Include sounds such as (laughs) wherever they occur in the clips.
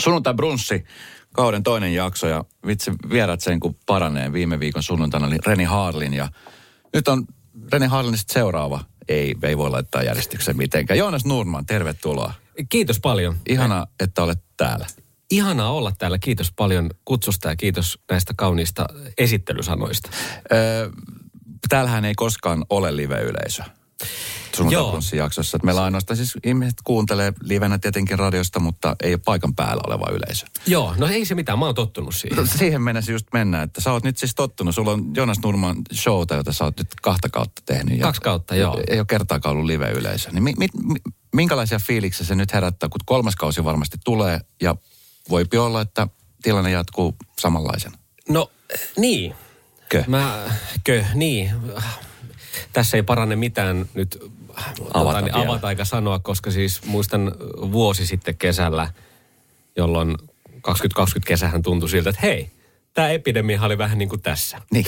Sunnuntai brunssi, kauden toinen jakso ja vitsi vierat sen kun paranee. Viime viikon sunnuntaina oli Reni Harlin ja nyt on Reni Harlin seuraava. Ei, ei voi laittaa järjestykseen mitenkään. Joonas Nurman, tervetuloa. Kiitos paljon. Ihana, että olet täällä. Ihanaa olla täällä. Kiitos paljon kutsusta ja kiitos näistä kauniista esittelysanoista. Öö, täällähän ei koskaan ole live-yleisö sunnuntai-jaksossa. Meillä ainoastaan siis ihmiset kuuntelee livenä tietenkin radiosta, mutta ei ole paikan päällä oleva yleisö. Joo, no ei se mitään, mä oon tottunut siihen. No, siihen mennessä just mennä, että sä oot nyt siis tottunut. Sulla on Jonas Nurman showta, jota sä oot nyt kahta kautta tehnyt. Ja Kaksi kautta, joo. Ei ole kertaakaan ollut live-yleisö. Niin mi, mi, minkälaisia fiiliksiä se nyt herättää, kun kolmas kausi varmasti tulee ja voipi olla, että tilanne jatkuu samanlaisena? No niin. Kö? Mä, kö, niin. Tässä ei parane mitään nyt avata, tota, avata aika sanoa, koska siis muistan vuosi sitten kesällä, jolloin 2020 kesähän tuntui siltä, että hei, tämä epidemia oli vähän niin kuin tässä. Niin.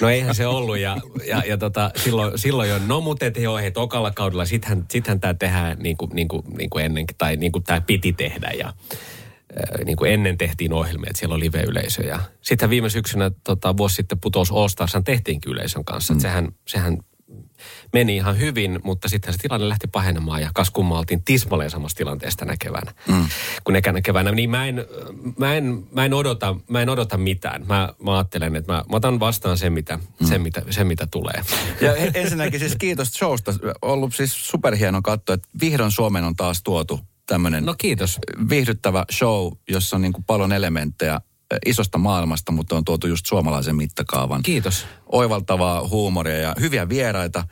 No eihän se ollut ja, ja, ja tota, silloin, silloin jo, no mutta et joo, hei, tokalla kaudella sittenhän, sittenhän tämä tehdään niin kuin, niin kuin, niin kuin ennenkin, tai niin kuin tämä piti tehdä ja niin kuin ennen tehtiin ohjelmia, että siellä oli live-yleisö. Ja sitten viime syksynä tota, vuosi sitten putous All Starshan tehtiinkin yleisön kanssa. Mm. sehän, sehän meni ihan hyvin, mutta sitten se tilanne lähti pahenemaan ja kas kumma oltiin tismalleen samassa tilanteesta näkevänä mm. kuin nekänä keväänä. Niin mä en, mä en, mä en, odota, mä en odota mitään. Mä, mä ajattelen, että mä, mä otan vastaan sen mitä, mm. sen, mitä, sen, mitä tulee. Ja ensinnäkin siis kiitos showsta. Ollut siis superhieno katsoa, että vihdoin Suomeen on taas tuotu tämmöinen no kiitos. viihdyttävä show, jossa on niin kuin paljon elementtejä isosta maailmasta, mutta on tuotu just suomalaisen mittakaavan. Kiitos. Oivaltavaa huumoria ja hyviä vieraita.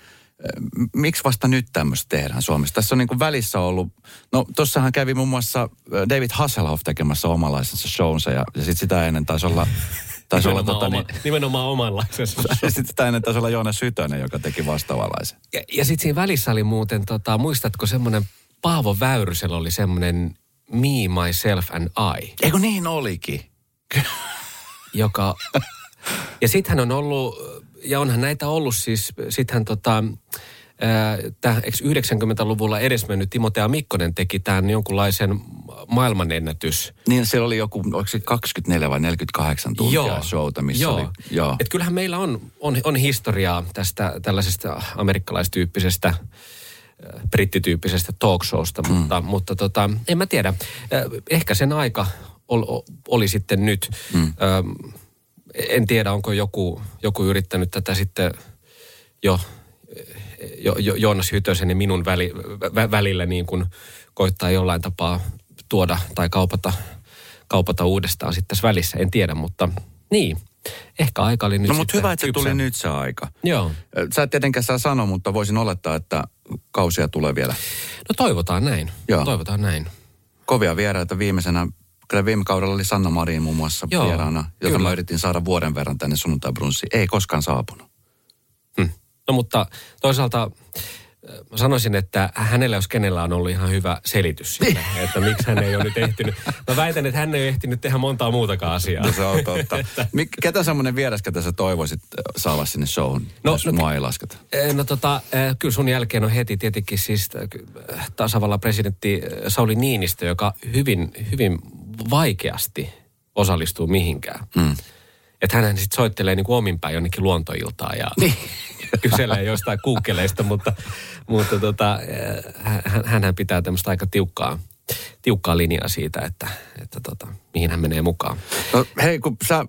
Miksi vasta nyt tämmöistä tehdään Suomessa? Tässä on niin kuin välissä ollut, no tossahan kävi muun muassa David Hasselhoff tekemässä omanlaisensa shownsa ja, ja sitten sitä ennen taisi olla Taisi olla, tota, oma, niin, nimenomaan omanlaisensa. (laughs) sitten sitä ennen taisi olla Joonas Sytönen, joka teki vastaavanlaisen. Ja, ja sitten siinä välissä oli muuten, tota, muistatko semmoinen Paavo Väyrysellä oli semmoinen Me, Myself and I. Eikö niin olikin? (laughs) joka, ja sitten hän on ollut, ja onhan näitä ollut siis, sitten hän tota, Tämä 90-luvulla edesmennyt Timotea Mikkonen teki tämän jonkunlaisen maailmanennätys. Niin siellä oli joku, onko se 24 vai 48 tuntia joo, showta, missä joo. oli... Joo. Et kyllähän meillä on, on, on historiaa tästä tällaisesta amerikkalaistyyppisestä brittityyppisestä talkshowsta, mm. mutta, mutta tota, en mä tiedä. Ehkä sen aika oli sitten nyt. Mm. en tiedä, onko joku, joku yrittänyt tätä sitten jo, jo, jo Joonas Hytösen ja minun väli, vä, välillä niin kuin koittaa jollain tapaa tuoda tai kaupata, kaupata uudestaan sitten tässä välissä. En tiedä, mutta niin – ehkä aika oli nyt No mutta hyvä, että se tuli nyt se aika. Joo. Sä et tietenkään saa sanoa, mutta voisin olettaa, että kausia tulee vielä. No toivotaan näin. Joo. Toivotaan näin. Kovia vieraita viimeisenä. Kyllä viime kaudella oli Sanna Marin muun muassa Joo, vieraana, jota kyllä. mä yritin saada vuoden verran tänne sunnuntai Ei koskaan saapunut. Hmm. No mutta toisaalta Mä sanoisin, että hänellä jos kenellä on ollut ihan hyvä selitys (laughs) sille, että miksi hän ei ole nyt ehtinyt. Mä väitän, että hän ei ole ehtinyt tehdä montaa muutakaan asiaa. No se on totta. (laughs) Mik, ketä semmoinen vieras, ketä sä toivoisit saada sinne showhun, no, jos no, mua ei lasketa? No tota, kyllä sun jälkeen on heti tietenkin siis tasavallan presidentti Sauli Niinistö, joka hyvin, hyvin vaikeasti osallistuu mihinkään. Mm. Että hän sitten soittelee niin kuin omin päin jonnekin luontoiltaan ja niin. (laughs) kyselee jostain kuukkeleista, mutta, mutta tota, hän, hän pitää tämmöistä aika tiukkaa, tiukkaa linjaa siitä, että, että tota, mihin hän menee mukaan. No, hei, kun sä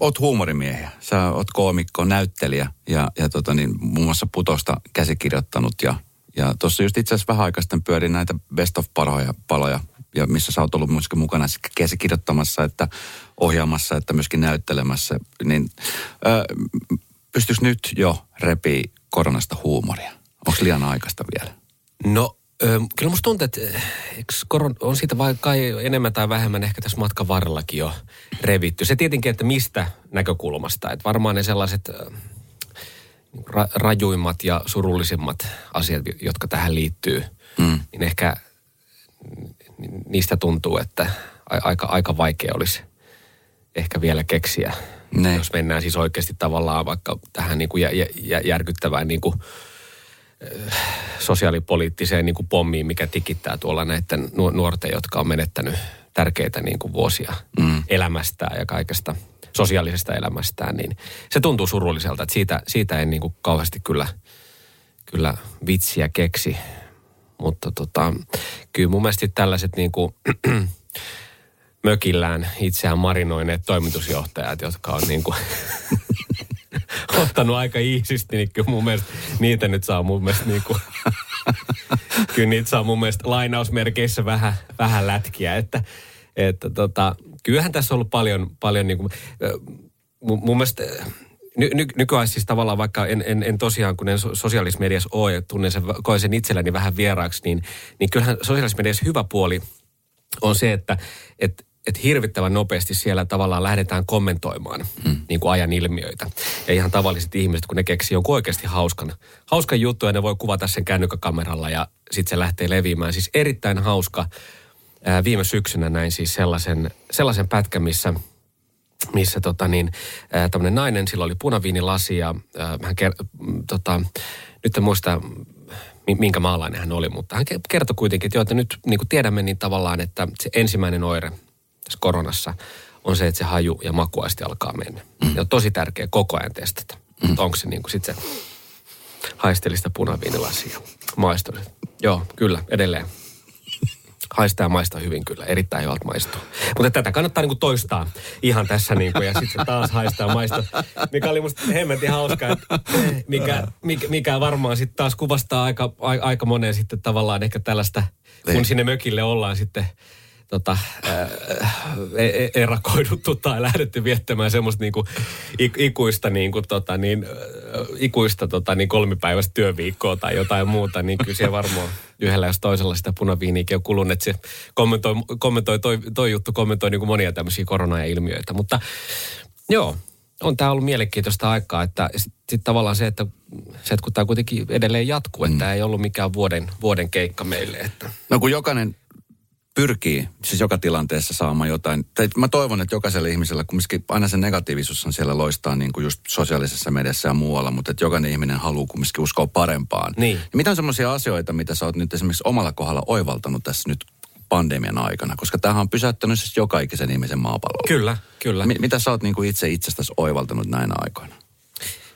oot huumorimiehiä, sä oot koomikko, näyttelijä ja, ja tota niin, muun muassa Putosta käsikirjoittanut ja, ja tuossa just itse asiassa vähän aikaa sitten pyörin näitä best of paroja, paloja ja missä sä oot ollut myöskin mukana käsikirjoittamassa, että ohjaamassa, että myöskin näyttelemässä, niin ö, pystyisi nyt jo repii koronasta huumoria? Onko liian aikaista vielä? No Öö, kyllä musta tuntuu, että koron, on siitä vai kai enemmän tai vähemmän ehkä tässä matkan varrellakin jo revitty. Se tietenkin, että mistä näkökulmasta. Että varmaan ne sellaiset ra, rajuimmat ja surullisimmat asiat, jotka tähän liittyy, mm. niin ehkä niistä tuntuu, että aika, aika vaikea olisi ehkä vielä keksiä. Ne. Jos mennään siis oikeasti tavallaan vaikka tähän niin kuin jä, jä, järkyttävään niin kuin, äh, sosiaalipoliittiseen niin kuin pommiin, mikä tikittää tuolla näiden nuorten, jotka on menettänyt tärkeitä niin kuin vuosia mm. elämästään ja kaikesta sosiaalisesta elämästään, niin se tuntuu surulliselta, että siitä, siitä ei niin kuin kauheasti kyllä, kyllä vitsiä keksi. Mutta tota, kyllä mun mielestä tällaiset niin kuin, (clears throat) mökillään itseään marinoineet toimitusjohtajat, jotka on niin kuin (laughs) ottanut aika iisisti, niin kyllä mun mielestä niitä nyt saa mun mielestä niin kuin, (laughs) kyllä niitä saa mun mielestä lainausmerkeissä vähän, vähän lätkiä, että, että tota, kyllähän tässä on ollut paljon, paljon niin kuin, mun, mun mielestä ny, ny, nykyään siis tavallaan vaikka en, en, en tosiaan, kun en sosiaalisessa mediassa ole ja tunnen sen, koen sen itselläni vähän vieraaksi, niin, niin kyllähän sosiaalisessa mediassa hyvä puoli on se, että, että että hirvittävän nopeasti siellä tavallaan lähdetään kommentoimaan mm. niin kuin ajan ilmiöitä. Ja ihan tavalliset ihmiset, kun ne keksii jonkun oikeasti hauskan, hauskan juttu ja ne voi kuvata sen kännykkäkameralla ja sitten se lähtee leviämään. Siis erittäin hauska. Viime syksynä näin siis sellaisen, sellaisen pätkän, missä missä tota niin, tämmöinen nainen, sillä oli punaviinilasi ja hän ker, tota, nyt en muista minkä maalainen hän oli, mutta hän kertoi kuitenkin, että, jo, että nyt niin kuin tiedämme niin tavallaan, että se ensimmäinen oire tässä koronassa on se, että se haju ja makuaisti alkaa mennä. Mm. Ja on tosi tärkeä koko ajan testata. Mm. Onko se niin kuin sitten se haisteli sitä punaviinilasia maistoi. Joo, kyllä, edelleen. Haistaa ja maistaa hyvin kyllä, erittäin hyvältä maistuu. Mutta tätä kannattaa niinku toistaa ihan tässä niinku, ja sitten se taas haistaa ja maistuu. Mikä oli musta hemmetin hauska, että mikä, mikä, mikä varmaan sitten taas kuvastaa aika, aika moneen sitten tavallaan ehkä tällaista, kun niin. sinne mökille ollaan sitten tota, e, e, erakoiduttu tai lähdetty viettämään semmoista niinku ikuista, niinku, tota, niin, ikuista tota, niin kolmipäiväistä työviikkoa tai jotain muuta, niin kyllä siellä varmaan yhdellä jos toisella sitä punaviiniikin on kulunut, että se kommentoi, kommentoi toi, toi juttu kommentoi niin kuin monia tämmöisiä korona-ilmiöitä. Mutta joo, on tämä ollut mielenkiintoista aikaa, että sitten tavallaan se, että, se, että kun tämä kuitenkin edelleen jatkuu, mm. että tämä ei ollut mikään vuoden, vuoden keikka meille. Että. No kun jokainen pyrkii siis joka tilanteessa saamaan jotain. Tai mä toivon, että jokaisella ihmisellä, kumminkin aina se negatiivisuus on siellä loistaa niin kuin just sosiaalisessa mediassa ja muualla, mutta että jokainen ihminen haluaa kumminkin uskoa parempaan. Niin. Ja mitä on semmoisia asioita, mitä sä oot nyt esimerkiksi omalla kohdalla oivaltanut tässä nyt pandemian aikana? Koska tämähän on pysäyttänyt siis joka ikisen ihmisen maapallolla. Kyllä, kyllä. M- mitä sä oot niin kuin itse itsestäsi oivaltanut näinä aikoina?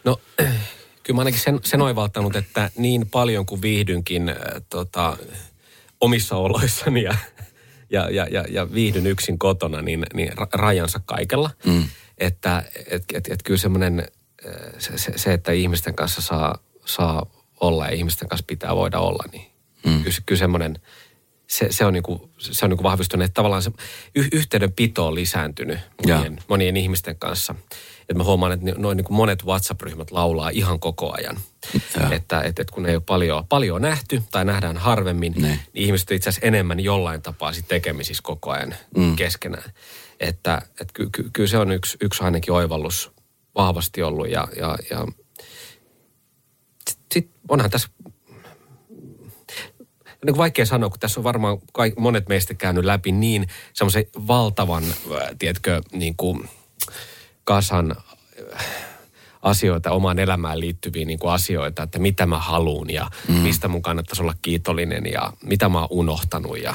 No (clears throat) kyllä mä ainakin sen, sen oivaltanut, että niin paljon kuin viihdynkin äh, tota, omissa oloissani ja (laughs) ja, ja, ja, ja viihdyn yksin kotona, niin, niin rajansa kaikella. Mm. Että et, et, et kyllä semmoinen se, se, se, että ihmisten kanssa saa, saa olla ja ihmisten kanssa pitää voida olla, niin mm. kyllä, kyllä semmoinen, se, se on, niinku, se on niinku vahvistunut, että tavallaan se y, yhteydenpito on lisääntynyt monien, monien ihmisten kanssa – että mä huomaan, että noin niin kuin monet WhatsApp-ryhmät laulaa ihan koko ajan. Ja. Että, että, että kun ei ole paljon, paljon nähty tai nähdään harvemmin, ne. niin ihmiset itse asiassa enemmän jollain tapaa sit tekemisissä koko ajan mm. keskenään. Että, että ky, ky, kyllä se on yksi, yksi ainakin oivallus vahvasti ollut ja, ja, ja sitten sit onhan tässä niin vaikea sanoa, kun tässä on varmaan kaik, monet meistä käynyt läpi niin semmoisen valtavan, tiedätkö, niin kuin – kasan äh, asioita, omaan elämään liittyviä niin kuin asioita, että mitä mä haluan ja mm. mistä mun kannattaisi olla kiitollinen ja mitä mä oon unohtanut ja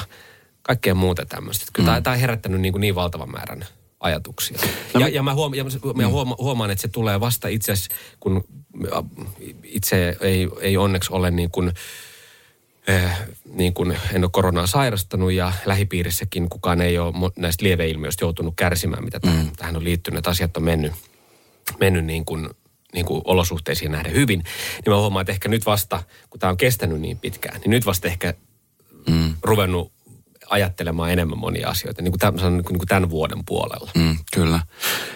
kaikkea muuta tämmöistä. Kyllä mm. tämä on herättänyt niin, kuin niin valtavan määrän ajatuksia. No, ja, ja mä, huoma, ja mä mm. huoma, huomaan, että se tulee vasta itse asiassa, kun itse ei, ei onneksi ole niin kuin, niin kuin en ole koronaa sairastanut ja lähipiirissäkin kukaan ei ole näistä lieveilmiöistä joutunut kärsimään, mitä tähän, mm. tähän on liittynyt. Että asiat on mennyt, mennyt niin kuin, niin kuin olosuhteisiin nähden hyvin. Niin mä huomaan, että ehkä nyt vasta, kun tämä on kestänyt niin pitkään, niin nyt vasta ehkä mm. ruvennut ajattelemaan enemmän monia asioita, niin kuin tämän, niin kuin tämän vuoden puolella. Mm, kyllä.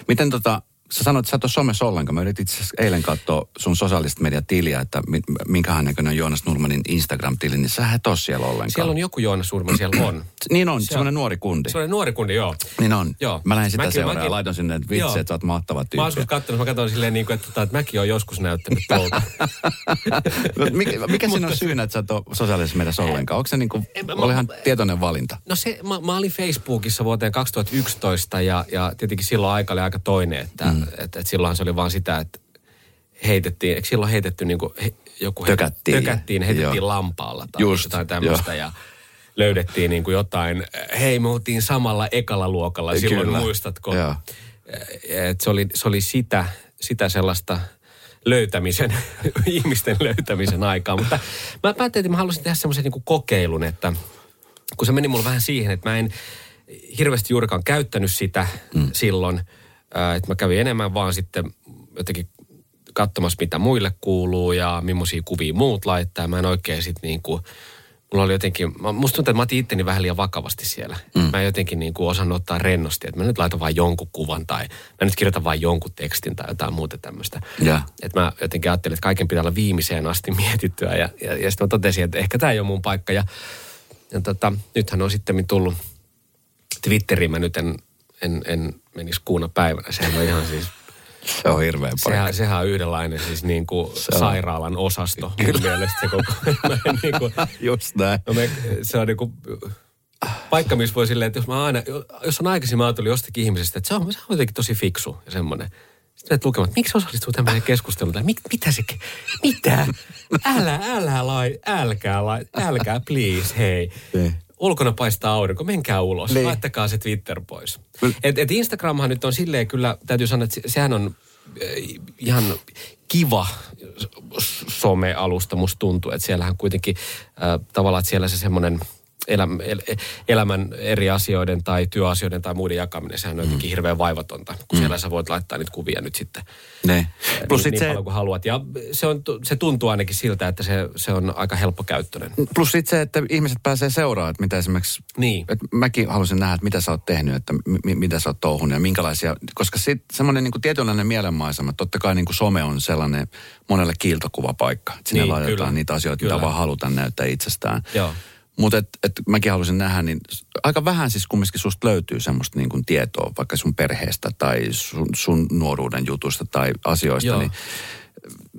Miten tota, Sä sanoit, että sä et ole somessa ollenkaan. Mä yritin itse eilen katsoa sun sosiaalista mediatiliä, että minkähän näköinen on Joonas Nurmanin Instagram-tili, niin sä et ole siellä ollenkaan. Siellä on joku Joonas Nurman, siellä on. (clears throat) niin on, se semmoinen nuori kundi. Semmoinen nuori kundi, joo. Niin on. Joo. Mä lähdin sitä mäkin, seuraa ja laitoin sinne, että vitsi, että sä oot mahtava tyyppi. Mä oon katsonut, mä katsoin silleen, niin kuin, että, tota, että mäkin oon joskus näyttänyt tuolta. (laughs) mikä mikä siinä on syynä, että sä et ole sosiaalisessa mediassa ollenkaan? Onko se niin kuin, oli ihan tietoinen valinta? No se, mä, mä olin Facebookissa vuoteen 2011 ja, ja tietenkin silloin aika oli aika toinen, että, mm. Että, että silloin se oli vaan sitä, että heitettiin, eikö silloin heitetty niin kuin, he, joku tökättiin, tökättiin heitettiin Joo. lampaalla tai Just, jotain tämmöistä. Ja löydettiin niin kuin jotain, hei me oltiin samalla ekalla luokalla silloin, Kyllä. muistatko? Joo. Et se, oli, se oli sitä, sitä sellaista löytämisen, (laughs) ihmisten löytämisen aikaa. Mutta mä päätin, että mä halusin tehdä semmoisen niin kokeilun, että kun se meni mulla vähän siihen, että mä en hirveästi juurikaan käyttänyt sitä mm. silloin, että mä kävin enemmän vaan sitten jotenkin katsomassa, mitä muille kuuluu ja millaisia kuvia muut laittaa. Mä en oikein sitten niin kuin, mulla oli jotenkin, mä- musta tuntuu, että mä otin itteni vähän liian vakavasti siellä. Mm. Mä en jotenkin niin kuin osannut ottaa rennosti, että mä nyt laitan vain jonkun kuvan tai mä nyt kirjoitan vain jonkun tekstin tai jotain muuta tämmöistä. Ja. Että mä jotenkin ajattelin, että kaiken pitää olla viimeiseen asti (laughs) mietittyä ja, ja, ja sitten mä totesin, että ehkä tämä ei ole mun paikka. Ja, ja tota, nythän on sitten tullut Twitteriin, mä nyt en, en, en menisi kuuna päivänä. Sehän on ihan siis Se on hirveän paikka. Sehän, sehän on yhdenlainen siis niin kuin on. sairaalan osasto mun mielestä se koko. (laughs) En niin kuin, Just näin. no me, se on niin kuin, paikka, missä voi silleen, että jos mä aina, jos on aikaisemmin ajatellut jostakin ihmisestä, että se on, se on jotenkin tosi fiksu ja semmoinen. Sitten menet lukemaan, miksi osallistuu tämmöiseen (laughs) keskusteluun? Tai mit, mitä se, mitä? Älä, älä lai, älkää lai, älkää please, hei. Ulkona paistaa aurinko, menkää ulos, Niin. laittakaa se Twitter pois. Et, et Instagramhan nyt on silleen kyllä, täytyy sanoa, että se- sehän on äh, ihan kiva somealusta musta tuntuu, että siellähän kuitenkin äh, tavallaan, että siellä se semmoinen eläm, el, elämän eri asioiden tai työasioiden tai muiden jakaminen, sehän on jotenkin hirveän vaivatonta, kun siellä sä voit laittaa niitä kuvia nyt sitten Ne. Plus Plus, niin, niin se, paljon kuin haluat. Ja se, on, se tuntuu ainakin siltä, että se, se on aika helppokäyttöinen. plus sit se, että ihmiset pääsee seuraamaan, että mitä esimerkiksi... Niin. Että mäkin halusin nähdä, että mitä sä oot tehnyt, että mi, mitä sä oot touhunut ja minkälaisia... Koska sit semmoinen niin tietynlainen mielenmaisema, totta kai niin kuin some on sellainen monelle kiiltokuvapaikka. Että sinne Niin, laitetaan kyllä. niitä asioita, Kyllä. mitä vaan halutaan näyttää itsestään. Joo. Mutta et, et mäkin halusin nähdä, niin aika vähän siis kumminkin susta löytyy semmoista niin kuin tietoa vaikka sun perheestä tai sun, sun nuoruuden jutusta tai asioista. Joo. Niin,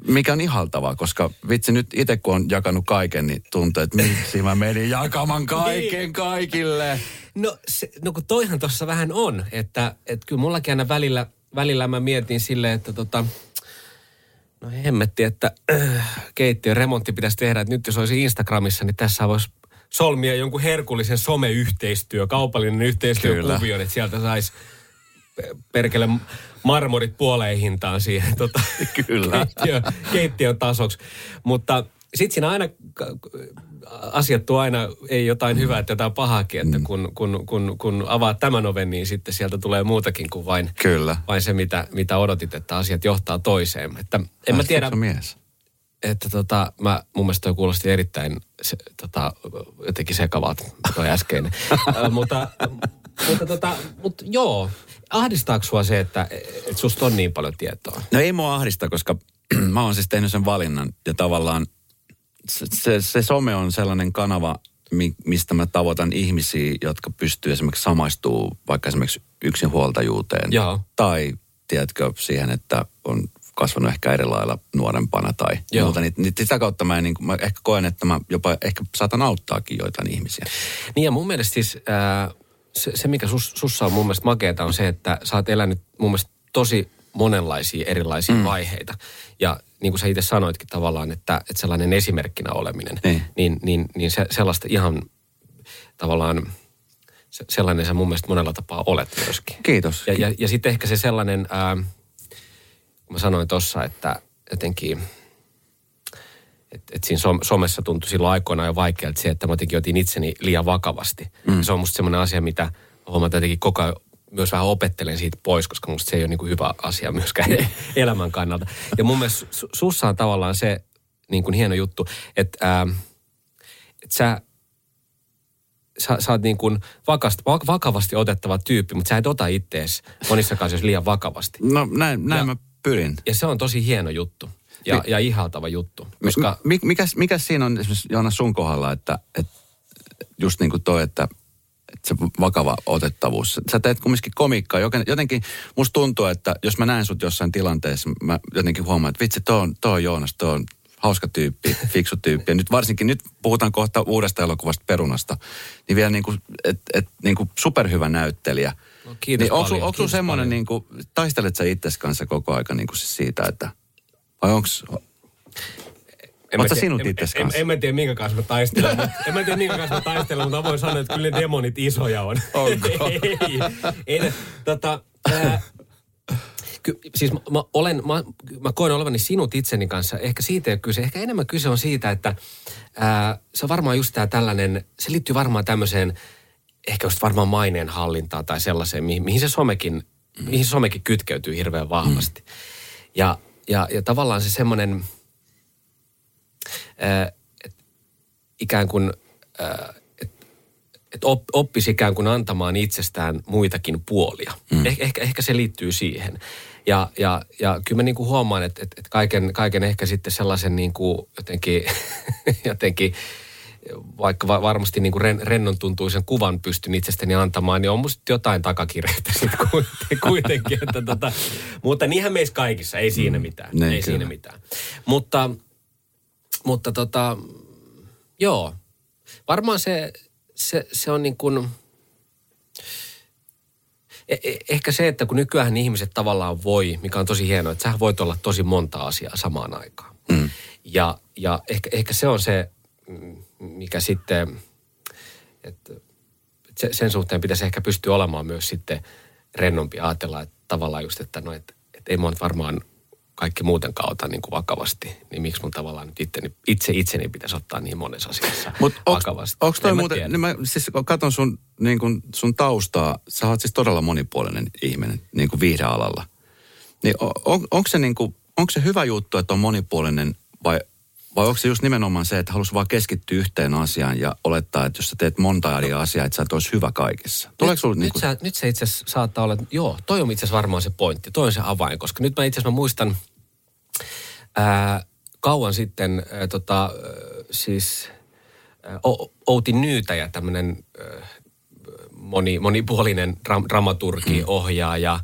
mikä on ihaltavaa, koska vitsi nyt itse kun on jakanut kaiken, niin tuntuu, että miksi mä menin jakamaan kaiken Niin. kaikille. No, se, no kun toihan tuossa vähän on, että, että kyllä mullakin aina välillä, välillä mä mietin silleen, että tota, no hemmetti, että äh, keittiön remontti pitäisi tehdä, että nyt jos olisi Instagramissa, niin tässä voisi solmia jonkun herkullisen someyhteistyö, kaupallinen yhteistyö Kyllä. kuvion, että sieltä saisi perkele marmorit puoleen hintaan siihen tota, (laughs) Kyllä. keittiön, keittiön tasoksi. Mutta sitten siinä aina, asiat tuo aina, ei jotain hyvää, että jotain pahaakin, että kun, kun, kun, kun avaat tämän oven, niin sitten sieltä tulee muutakin kuin vain, Kyllä. vain se, mitä, mitä odotit, että asiat johtaa toiseen. Että en mä tiedä, mies. Että tota, mä, mun mielestä toi kuulosti erittäin se, tota, jotenkin sekavalta toi äskeinen. (laughs) Mutta, mutta, tota, mutta joo, ahdistaako sua se, että, että susta on niin paljon tietoa? No ei mua ahdista, koska (clears throat) mä oon siis tehnyt sen valinnan ja tavallaan se, se, se some on sellainen kanava, mi, mistä mä tavoitan ihmisiä, jotka pystyy esimerkiksi samaistuu vaikka esimerkiksi yksinhuoltajuuteen. Joo. Tai tiedätkö siihen, että on kasvanut ehkä eri lailla nuorempana tai Joo. muuta. Niin, niin sitä kautta mä, en niin, mä ehkä koen, että mä jopa ehkä saatan auttaakin joitain ihmisiä. Niin ja mun mielestä siis ää, se, se, mikä sus, sussa on mun mielestä makeeta on se, että sä oot elänyt mun mielestä tosi monenlaisia erilaisia mm. vaiheita. Ja niin kuin sä itse sanoitkin tavallaan, että, että sellainen esimerkkinä oleminen, Niin. niin, niin, niin se, sellaista ihan tavallaan, se, sellainen sä mun mielestä monella tapaa olet myöskin. Kiitos. Ja, ja, ja sitten ehkä se sellainen, ää, kun mä sanoin tuossa, että jotenkin, että et siinä som, somessa tuntui silloin aikoinaan jo vaikealta se, että mä jotenkin otin itseni liian vakavasti. Mm. Se on musta semmoinen asia, mitä huomaan, että jotenkin koko ajan myös vähän opettelen siitä pois, koska musta se ei ole niin kuin hyvä asia myöskään (laughs) elämän kannalta. Ja mun mielestä su, sussa on tavallaan se niin kuin hieno juttu, että, ää, että sä sä, sä oot niin kuin vakast, vak, vakavasti otettava tyyppi, mutta sä et ota ittees monissa asioissa liian vakavasti. No näin, näin Ja- mä pyrin. Ja se on tosi hieno juttu ja, ja ihaltava juttu, koska Mi, mikä, mikä siinä on esimerkiksi Joona sun kohdalla, että, että just niin kuin toi, että, että se vakava otettavuus. Sä teet kumminkin komiikkaa. Joten- Jotenkin musta tuntuu, että jos mä näen sut jossain tilanteessa, mä jotenkin huomaan, että vitsi, toi on, toi on Joonas, toi on hauska tyyppi, (laughs) fiksu tyyppi. Ja nyt varsinkin, nyt puhutaan kohta uudesta elokuvasta Perunasta, niin vielä niin kuin, et, et, niin kuin superhyvä näyttelijä. Kiitos niin paljon, onko kiitos semmoinen, niin kuin, taistelet sä itses kanssa koko aika niin kuin siis siitä, että vai onko En Oletko sinut en- itses en, kanssa? en, mä tiedä minkä kanssa mä taistelen. mutta- en mä tiedä minkä kanssa mä taistelen, mutta mä voin sanoa, että kyllä ne demonit isoja on. Onko? (laughs) ei, ei, ne- tota, ää, ky, siis mä, mä, olen, mä, mä koen olevani sinut itseni kanssa. Ehkä siitä ei ole kyse. Ehkä enemmän kyse on siitä, että ää, se on varmaan just tämä tällainen, se liittyy varmaan tämmöiseen, ehkä just varmaan maineen hallintaan tai sellaiseen, mihin, mihin se somekin, mihin se somekin kytkeytyy hirveän vahvasti. Ja, ja, ja tavallaan se semmoinen, et ikään kuin, ää, että et op, oppisi ikään kuin antamaan itsestään muitakin puolia. Mm. Eh, ehkä, ehkä se liittyy siihen. Ja, ja, ja kyllä mä niin kuin huomaan, että, että, että kaiken, kaiken ehkä sitten sellaisen niin kuin jotenkin, (laughs) jotenkin vaikka va- varmasti niin kuin ren, rennon tuntuisen kuvan pystyn itsestäni antamaan, niin on musta jotain takakirjettä sitten kuitenkin, kuitenkin että tota, mutta niinhän meissä kaikissa, ei siinä mitään, Niin, ei siinä kyllä. mitään. Mutta, mutta tota, joo, varmaan se, se, se on niin kuin, e- e- ehkä se, että kun nykyään ihmiset tavallaan voi, mikä on tosi hienoa, että sä voit olla tosi monta asiaa samaan aikaan. Mm. Ja, ja ehkä, ehkä se on se, mm, mikä sitten, että se, sen suhteen pitäisi ehkä pystyä olemaan myös sitten rennompi ajatella, että tavallaan just, että no, että, että ei mua varmaan kaikki muutenkaan ota niin kuin vakavasti, niin miksi mun tavallaan nyt itteni, itse itseni pitäisi ottaa niin monessa asiassa (laughs) Mutta vakavasti. onko toi En mä muuten, tiedä. niin mä siis kun katson sun, niin kun sun taustaa, sä oot siis todella monipuolinen ihminen niin kuin viihdealalla. Niin on, on, onko, se niin kuin, onko se hyvä juttu, että on monipuolinen vai, vai onko se just nimenomaan se, että halusi vaan keskittyä yhteen asiaan ja olettaa, että jos sä teet monta eri asiaa, että sä et olisi hyvä kaikessa? Tuleeko sulla nyt, niin nyt, kuin, sä, nyt se itse asiassa saattaa olla, että joo, toi on itse asiassa varmaan se pointti, toi on se avain, koska nyt mä itse asiassa mä muistan ää, kauan sitten ää, tota, ää, siis ää, Outi Nyytäjä, tämmöinen moni, monipuolinen dram, dramaturgi, mm. ohjaaja, ää,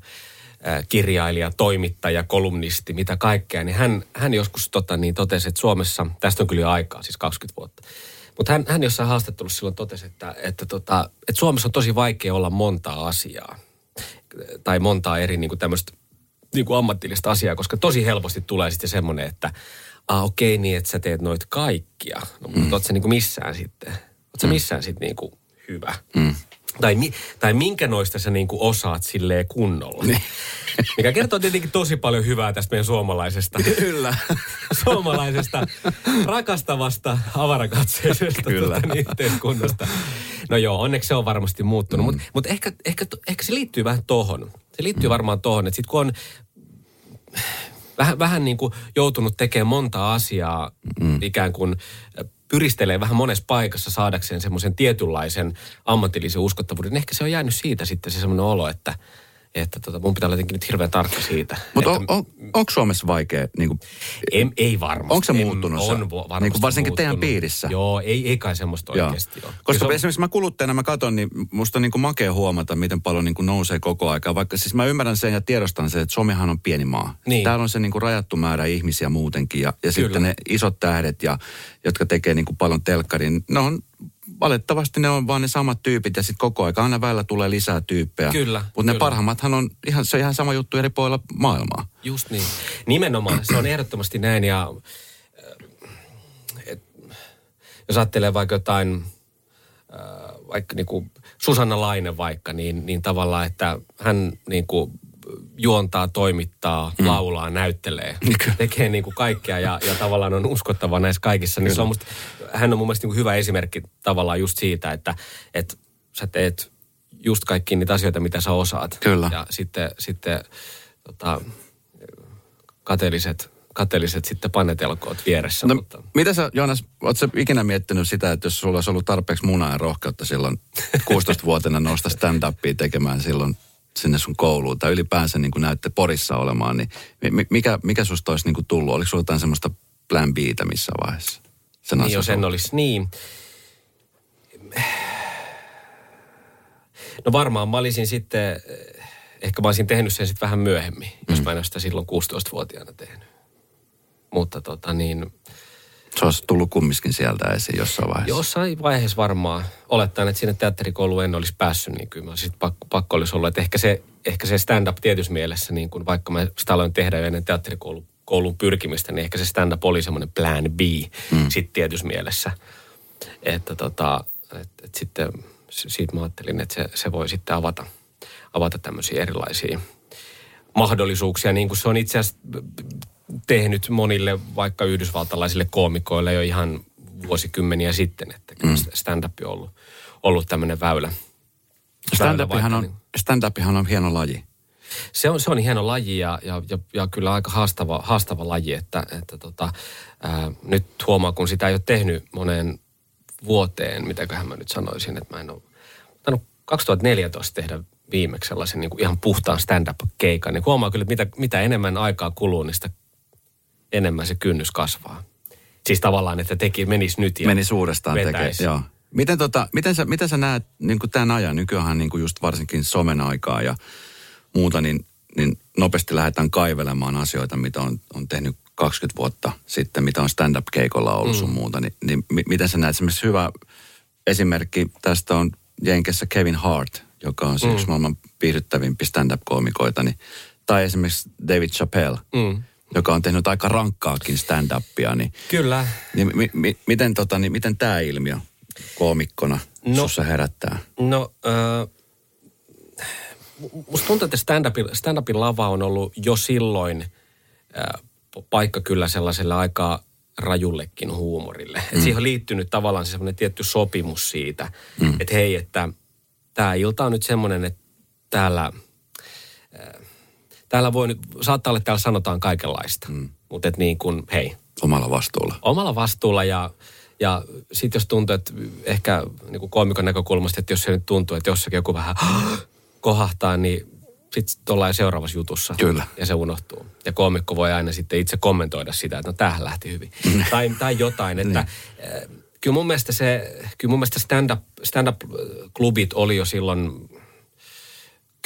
kirjailija, toimittaja, kolumnisti, mitä kaikkea, niin hän, hän joskus tota, niin totesi, että Suomessa, tästä on kyllä jo aikaa, siis 20 vuotta, mutta hän, hän jossain haastattelussa silloin totesi, että, että, tota, että Suomessa on tosi vaikea olla montaa asiaa tai montaa eri niin kuin tämmöistä niin kuin ammatillista asiaa, koska tosi helposti tulee sitten semmoinen, että ah, okei niin, että sä teet noit kaikkia. No, mutta mm. oot sä niin kuin missään sitten? Oot sä missään sitten niin kuin hyvä? Mm. Tai, mi, tai minkä noista sä niin kuin osaat silleen kunnolla? Mikä kertoo tietenkin tosi paljon hyvää tästä meidän suomalaisesta. Kyllä. suomalaisesta rakastavasta avarakatseisesta Kyllä. tuota, niin, yhteiskunnasta. No joo, onneksi se on varmasti muuttunut, mm. mutta mut ehkä, ehkä, ehkä se liittyy vähän tohon. Se liittyy mm. varmaan tohon, että sit kun on vähän, vähän niin kuin joutunut tekemään monta asiaa mm. ikään kuin pyristelee vähän monessa paikassa saadakseen semmoisen tietynlaisen ammatillisen uskottavuuden. Ehkä se on jäänyt siitä sitten se semmoinen olo, että, että tota, mun pitää olla jotenkin nyt hirveän tarkka siitä. Mutta on, on, onko Suomessa vaikea, niin kuin, ei, ei varmasti. Onko se En- muuttunut se? On varmasti Niin kuin varsinkin teidän muuttunut. piirissä? Joo, ei, ei kai semmoista Joo. oikeasti ole. Koska se esimerkiksi mä kuluttajana mä katson, niin musta on niin kuin makea huomata, miten paljon niin kuin nousee koko aika. Vaikka siis mä ymmärrän sen ja tiedostan sen, että Suomihan on pieni maa. Niin. Täällä on se niin kuin rajattu määrä ihmisiä muutenkin. Ja, ja Kyllä. sitten ne isot tähdet, ja, jotka tekee niin kuin paljon telkkarin, ne on valitettavasti ne on vaan ne samat tyypit ja sitten koko aika aina välillä tulee lisää tyyppejä. Kyllä, Mutta ne parhaimmathan on ihan, se on ihan sama juttu eri puolilla maailmaa. Just niin. Nimenomaan, se on ehdottomasti näin ja äh, et, jos ajattelee vaikka jotain, äh, vaikka niinku Susanna Laine vaikka, niin, niin tavallaan, että hän niinku juontaa, toimittaa, mm. laulaa, näyttelee, tekee niinku kaikkea ja, ja tavallaan on uskottava näissä kaikissa. Niin se on musta, hän on mun mielestä niinku hyvä esimerkki tavallaan just siitä, että, että sä teet just kaikki niitä asioita, mitä sä osaat. Kyllä. Ja sitten, sitten tota, kateelliset, kateelliset sitten panetelkoot vieressä. No, mutta, mitä sä, Joonas, ootko ikinä miettinyt sitä, että jos sulla olisi ollut tarpeeksi munaa ja rohkeutta silloin 16-vuotiaana nousta stand-upia tekemään silloin sinne sun kouluun, tai ylipäänsä niin kuin näytte Porissa olemaan, niin mi- mikä, mikä susta olisi niin kuin tullut? Oliko sulla jotain semmoista plan Btä missä vaiheessa? Sen niin jos en olisi niin. No varmaan mä olisin sitten, eh, ehkä mä olisin tehnyt sen sitten vähän myöhemmin, mm. jos mä en sitä silloin 16-vuotiaana tehnyt. Mutta tota niin, Se olisi tullut kumminkin sieltä esiin jossain vaiheessa. Jossain vaiheessa varmaan. Olettaen, että sinne teatterikouluun en olisi päässyt, niin kyllä sitten pakko, pakko olisi ollut. Että ehkä se, ehkä se stand-up tietyssä mielessä, niin kun vaikka mä sitä aloin tehdä jo ennen teatterikoulun koulun pyrkimistä, niin ehkä se stand-up oli semmoinen plan B mm. sitten tietyssä mielessä. Että tota, et, et sitten siitä mä ajattelin, että se, se voi sitten avata, avata tämmöisiä erilaisia mahdollisuuksia, niin kuin se on itse asiassa tehnyt monille vaikka yhdysvaltalaisille koomikoille jo ihan vuosikymmeniä sitten, että mm. stand-up on ollut, ollut tämmöinen väylä. Stand-upihan on, niin. stand-upihan on hieno laji. Se on, se on hieno laji ja, ja, ja, ja kyllä aika haastava, haastava laji, että, että tota, ää, nyt huomaa, kun sitä ei ole tehnyt moneen vuoteen, mitäköhän mä nyt sanoisin, että mä en ole 2014 tehdä viimeksi sellaisen niin kuin ihan puhtaan stand-up-keikan, niin huomaa kyllä, että mitä, mitä enemmän aikaa kuluu, niin sitä enemmän se kynnys kasvaa. Siis tavallaan, että teki, menisi nyt ja Menisi uudestaan tekemään, joo. Miten, tota, miten, sä, miten sä näet niin kuin tämän ajan, nykyään niin just varsinkin somen aikaa ja muuta, niin, niin nopeasti lähdetään kaivelemaan asioita, mitä on, on tehnyt 20 vuotta sitten, mitä on stand-up-keikolla ollut mm. sun muuta. Niin, niin miten sä näet? Esimerkiksi hyvä esimerkki tästä on Jenkessä Kevin Hart, joka on siis mm. yksi maailman piirryttävimpi stand-up-koomikoita. Niin, tai esimerkiksi David Chappelle, mm. Joka on tehnyt aika rankkaakin stand-upia. Niin, Kyllä. Niin, mi, mi, miten, tota, niin, miten tämä ilmiö koomikkona no, sussa herättää? No, äh, musta tuntuu, että stand-upin, stand-upin lava on ollut jo silloin äh, paikka kyllä sellaiselle aika rajullekin huumorille. Mm. Siihen on liittynyt tavallaan se semmoinen tietty sopimus siitä, mm. että hei, että tämä ilta on nyt semmoinen, että täällä, täällä voi nyt, saattaa olla, että täällä sanotaan kaikenlaista. Mm. Mutta niin kuin, hei. Omalla vastuulla. Omalla vastuulla ja, ja sitten jos tuntuu, että ehkä niin kuin koomikon näkökulmasta, että jos se nyt tuntuu, että jossakin joku vähän (gasps) kohahtaa, niin sitten ollaan seuraavassa jutussa. Kyllä. Ja se unohtuu. Ja koomikko voi aina sitten itse kommentoida sitä, että no tämähän lähti hyvin. Mm. tai, tai jotain, että niin. äh, kyllä mun mielestä se, kyllä mun mielestä stand-up, stand-up-klubit oli jo silloin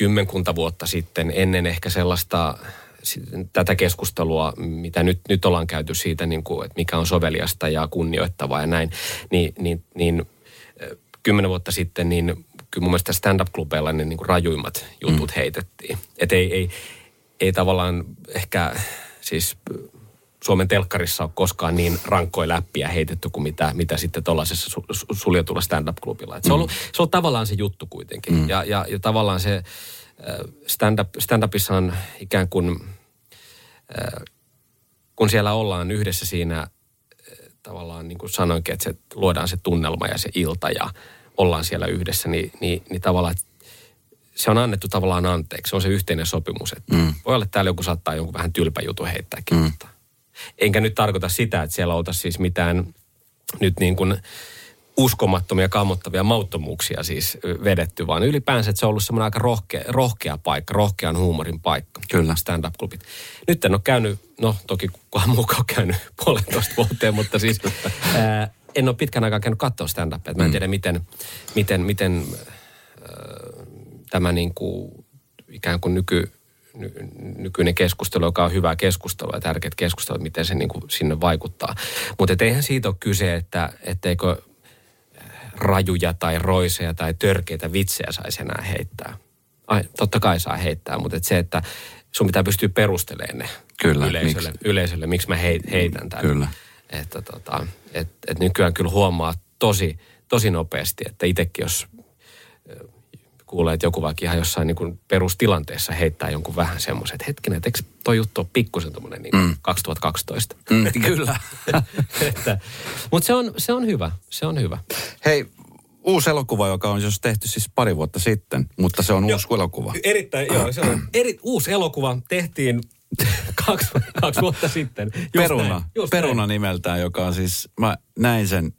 kymmenkunta vuotta sitten ennen ehkä sellaista tätä keskustelua, mitä nyt, nyt ollaan käyty siitä, niin kuin, että mikä on soveliasta ja kunnioittavaa ja näin, niin, niin, niin kymmenen vuotta sitten, niin kyllä mun mielestä stand-up-klubeilla ne niin kuin rajuimmat jutut mm. heitettiin. Että ei, ei, ei tavallaan ehkä siis Suomen telkkarissa ole koskaan niin rankkoja läppiä heitetty kuin mitä, mitä sitten tuollaisessa su, su, suljetulla stand-up-klubilla. Et se, on ollut, mm. se on tavallaan se juttu kuitenkin. Mm. Ja, ja, ja tavallaan se äh, stand-up, stand-upissa on ikään kuin, äh, kun siellä ollaan yhdessä siinä äh, tavallaan niin kuin sanoinkin, että se, luodaan se tunnelma ja se ilta ja ollaan siellä yhdessä, niin, niin, niin tavallaan se on annettu tavallaan anteeksi. Se on se yhteinen sopimus. Että mm. Voi olla, että täällä joku saattaa jonkun vähän tylpä jutu heittääkin. Mm. Mutta enkä nyt tarkoita sitä, että siellä oltaisiin siis mitään nyt niin kuin uskomattomia, kammottavia mauttomuuksia siis vedetty, vaan ylipäänsä, että se on ollut semmoinen aika rohkea, rohkea paikka, rohkean huumorin paikka. Kyllä. Stand-up-klubit. Nyt en ole käynyt, no toki kukaan muukaan käynyt (laughs) puolentoista vuoteen, mutta siis ää, en ole pitkän aikaa käynyt katsoa stand-upia. Mä en mm. tiedä, miten, miten, miten äh, tämä niin kuin, ikään kuin nyky, ny, nykyinen keskustelu, joka on hyvää keskustelua ja tärkeät keskustelua, miten se niin kuin sinne vaikuttaa. Mutta eihän siitä ole kyse, että etteikö rajuja tai roiseja tai törkeitä vitsejä saisi enää heittää. Ai, totta kai saa heittää, mutta et se, että sun pitää pystyä perustelemaan ne Kyllä, yleisölle, miksi? yleisölle, miksi mä heitän tämän. Kyllä. Että tota, et, et nykyään kyllä huomaa tosi, tosi nopeasti, että itsekin jos kuulee, että joku vaikka ihan jossain niin kuin perustilanteessa heittää jonkun vähän semmoisen, että hetkinen, että eikö toi juttu ole pikkusen tuommoinen niin mm. 2012? Mm, (laughs) kyllä. (laughs) Mutta se on, se on hyvä, se on hyvä. Hei, uusi elokuva, joka on jos tehty siis pari vuotta sitten, mutta se on uusi jo, elokuva. Erittäin, joo, se on eri, uusi elokuva tehtiin (laughs) kaksi, kaksi vuotta sitten. Just Peruna, näin, just Peruna näin. nimeltään, joka on siis, mä näin sen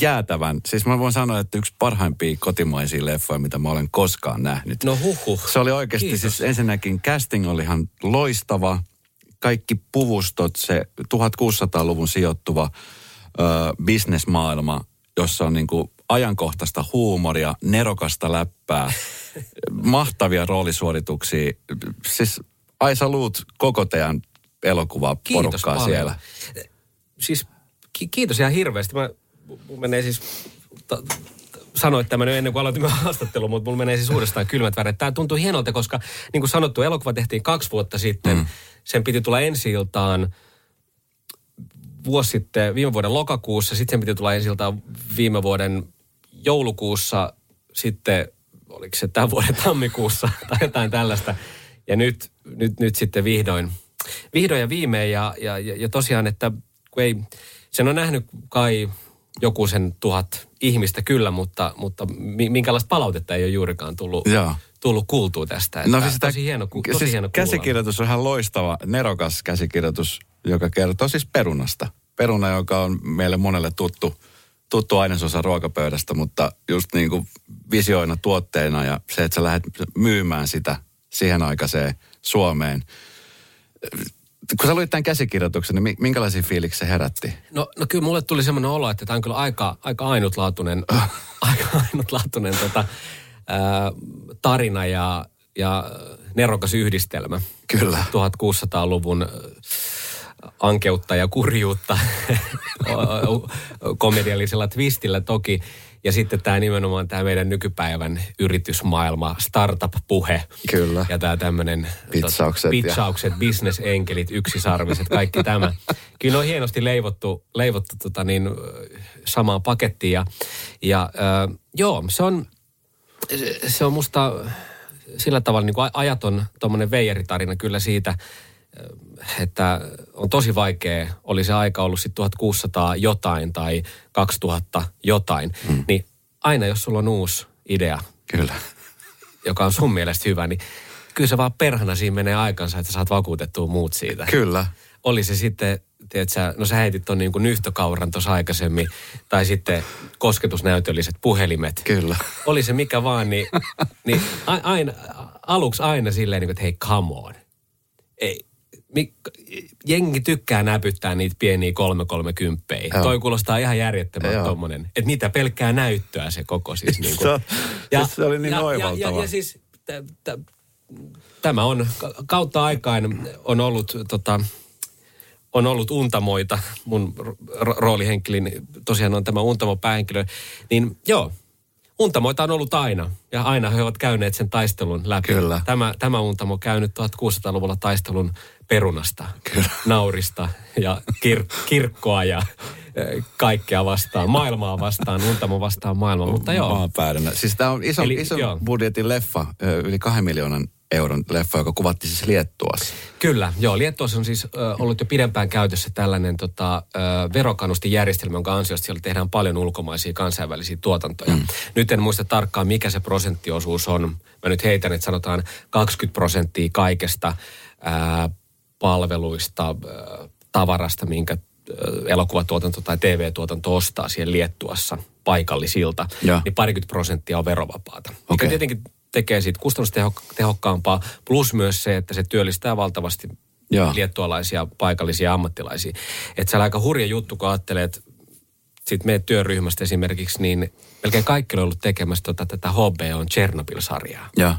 jäätävän. Siis mä voin sanoa, että yksi parhaimpia kotimaisia leffoja, mitä mä olen koskaan nähnyt. No huhu. Se oli oikeasti Kiitos. siis ensinnäkin casting oli ihan loistava. Kaikki puvustot, se 1600-luvun sijoittuva ö, bisnesmaailma, jossa on niinku ajankohtaista huumoria, nerokasta läppää, (laughs) mahtavia roolisuorituksia. Siis Aisa Luut koko teidän elokuvaa porukkaa paljon. siellä. Siis ki- kiitos ihan hirveästi. Mä, mun menee siis ta- sanoit tämän jo ennen kuin aloitimme (laughs) haastattelun, mutta mulla menee siis uudestaan kylmät väreet. Tämä tuntuu hienolta, koska niin kuin sanottu, elokuva tehtiin kaksi vuotta sitten. Mm. Sen piti tulla ensi iltaan vuosi sitten, viime vuoden lokakuussa, sitten sen piti tulla ensi iltaan viime vuoden joulukuussa, sitten oliko se tämän vuoden tammikuussa (laughs) tai jotain tällaista. Ja nyt, nyt, nyt sitten vihdoin, vihdoin ja viimein ja, ja, ja, ja tosiaan, että kun ei, sen on nähnyt kai joku sen tuhat ihmistä kyllä, mutta, mutta minkälaista palautetta ei ole juurikaan tullut, Joo. tullut kuultua tästä. Että No siis sitä- tosi hieno, tosi siis hieno käsikirjoitus on ihan loistava, nerokas käsikirjoitus, joka kertoo siis perunasta. Peruna, joka on meille monelle tuttu, tuttu ainesosa ruokapöydästä, mutta just niin kuin visioina tuotteena ja se, että sä lähdet myymään sitä siihen aikaiseen Suomeen. Kun sä luit tämän käsikirjoituksen, niin mi- minkälaisia fiiliksiä se herätti? No, no kyllä mulle tuli semmoinen olo, että tämä on kyllä aika, aika ainutlaatuinen, (laughs) aika ainutlaatuinen tota, ää, tarina ja, ja nerokas yhdistelmä. Kyllä. 1600-luvun ankeutta ja kurjuutta (laughs) komediallisella twistillä toki. Ja sitten tämä nimenomaan tämä meidän nykypäivän yritysmaailma, startup-puhe. Kyllä. Ja tämä tämmöinen... Pitsaukset ja- Pitsaukset, bisnesenkelit, yksisarviset, kaikki tämä. Kyllä on hienosti leivottu, leivottu tota niin, samaan pakettiin. Ja, ja äh, joo, se on, se- on musta sillä tavalla niin kuin ajaton tuommoinen veijeritarina kyllä siitä, että on tosi vaikea, oli se aika ollut sitten 1600 jotain tai 2000 jotain, mm. niin aina jos sulla on uusi idea, Kyllä. joka on sun mielestä hyvä, niin kyllä se vaan perhana siinä menee aikansa, että sä saat vakuutettua muut siitä. Kyllä. Oli se sitten, tiedätkö, no sä heitit ton niin kuin nyhtökauran tuossa aikaisemmin, tai sitten kosketusnäytölliset puhelimet. Kyllä. Oli se mikä vaan, niin, niin aina, aluksi aina silleen, niin kuin, että hei, come on. Ei, jengi tykkää näpyttää niitä pieniä 330 Joo. Toi kuulostaa ihan järjettömän Joo. tommonen. Että mitä pelkkää näyttöä se koko siis. Niin (laughs) Se on- siis se oli niin ja, ja, ja, oivaltava. ja siis t- t- tämä on ka- kautta aikaan on ollut tota, on ollut untamoita, mun ro- roolihenkilöni tosiaan on tämä untamo päähenkilö, niin joo, untamoita on ollut aina. Ja aina he ovat käyneet sen taistelun läpi. Kyllä. Tämä, tämä untamo käynyt 1600-luvulla taistelun perunasta, Kyllä. naurista ja kir- kirkkoa ja eh, kaikkea vastaan, maailmaa vastaan, untamo vastaan maailmaa. Mutta joo. Siis tämä on iso, Eli, iso joo. budjetin leffa, yli kahden miljoonan euron leffa, joka kuvattiin siis Liettuassa. Kyllä, joo. Liettuassa on siis ö, ollut jo pidempään käytössä tällainen tota, ö, verokannustijärjestelmä, jonka ansiosta siellä tehdään paljon ulkomaisia kansainvälisiä tuotantoja. Mm. Nyt en muista tarkkaan, mikä se prosenttiosuus on. Mä nyt heitän, että sanotaan 20 prosenttia kaikesta ää, palveluista, ää, tavarasta, minkä ö, elokuvatuotanto tai TV-tuotanto ostaa siellä Liettuassa paikallisilta, Joo. niin parikymmentä prosenttia on verovapaata. Mikä Okei. tietenkin tekee siitä kustannustehokkaampaa, plus myös se, että se työllistää valtavasti Joo. liettualaisia paikallisia ammattilaisia. Että se on aika hurja juttu, kun ajattelee, että sitten meidän työryhmästä esimerkiksi, niin melkein kaikki on ollut tekemässä tota, tätä HBOn Chernobyl-sarjaa. Ja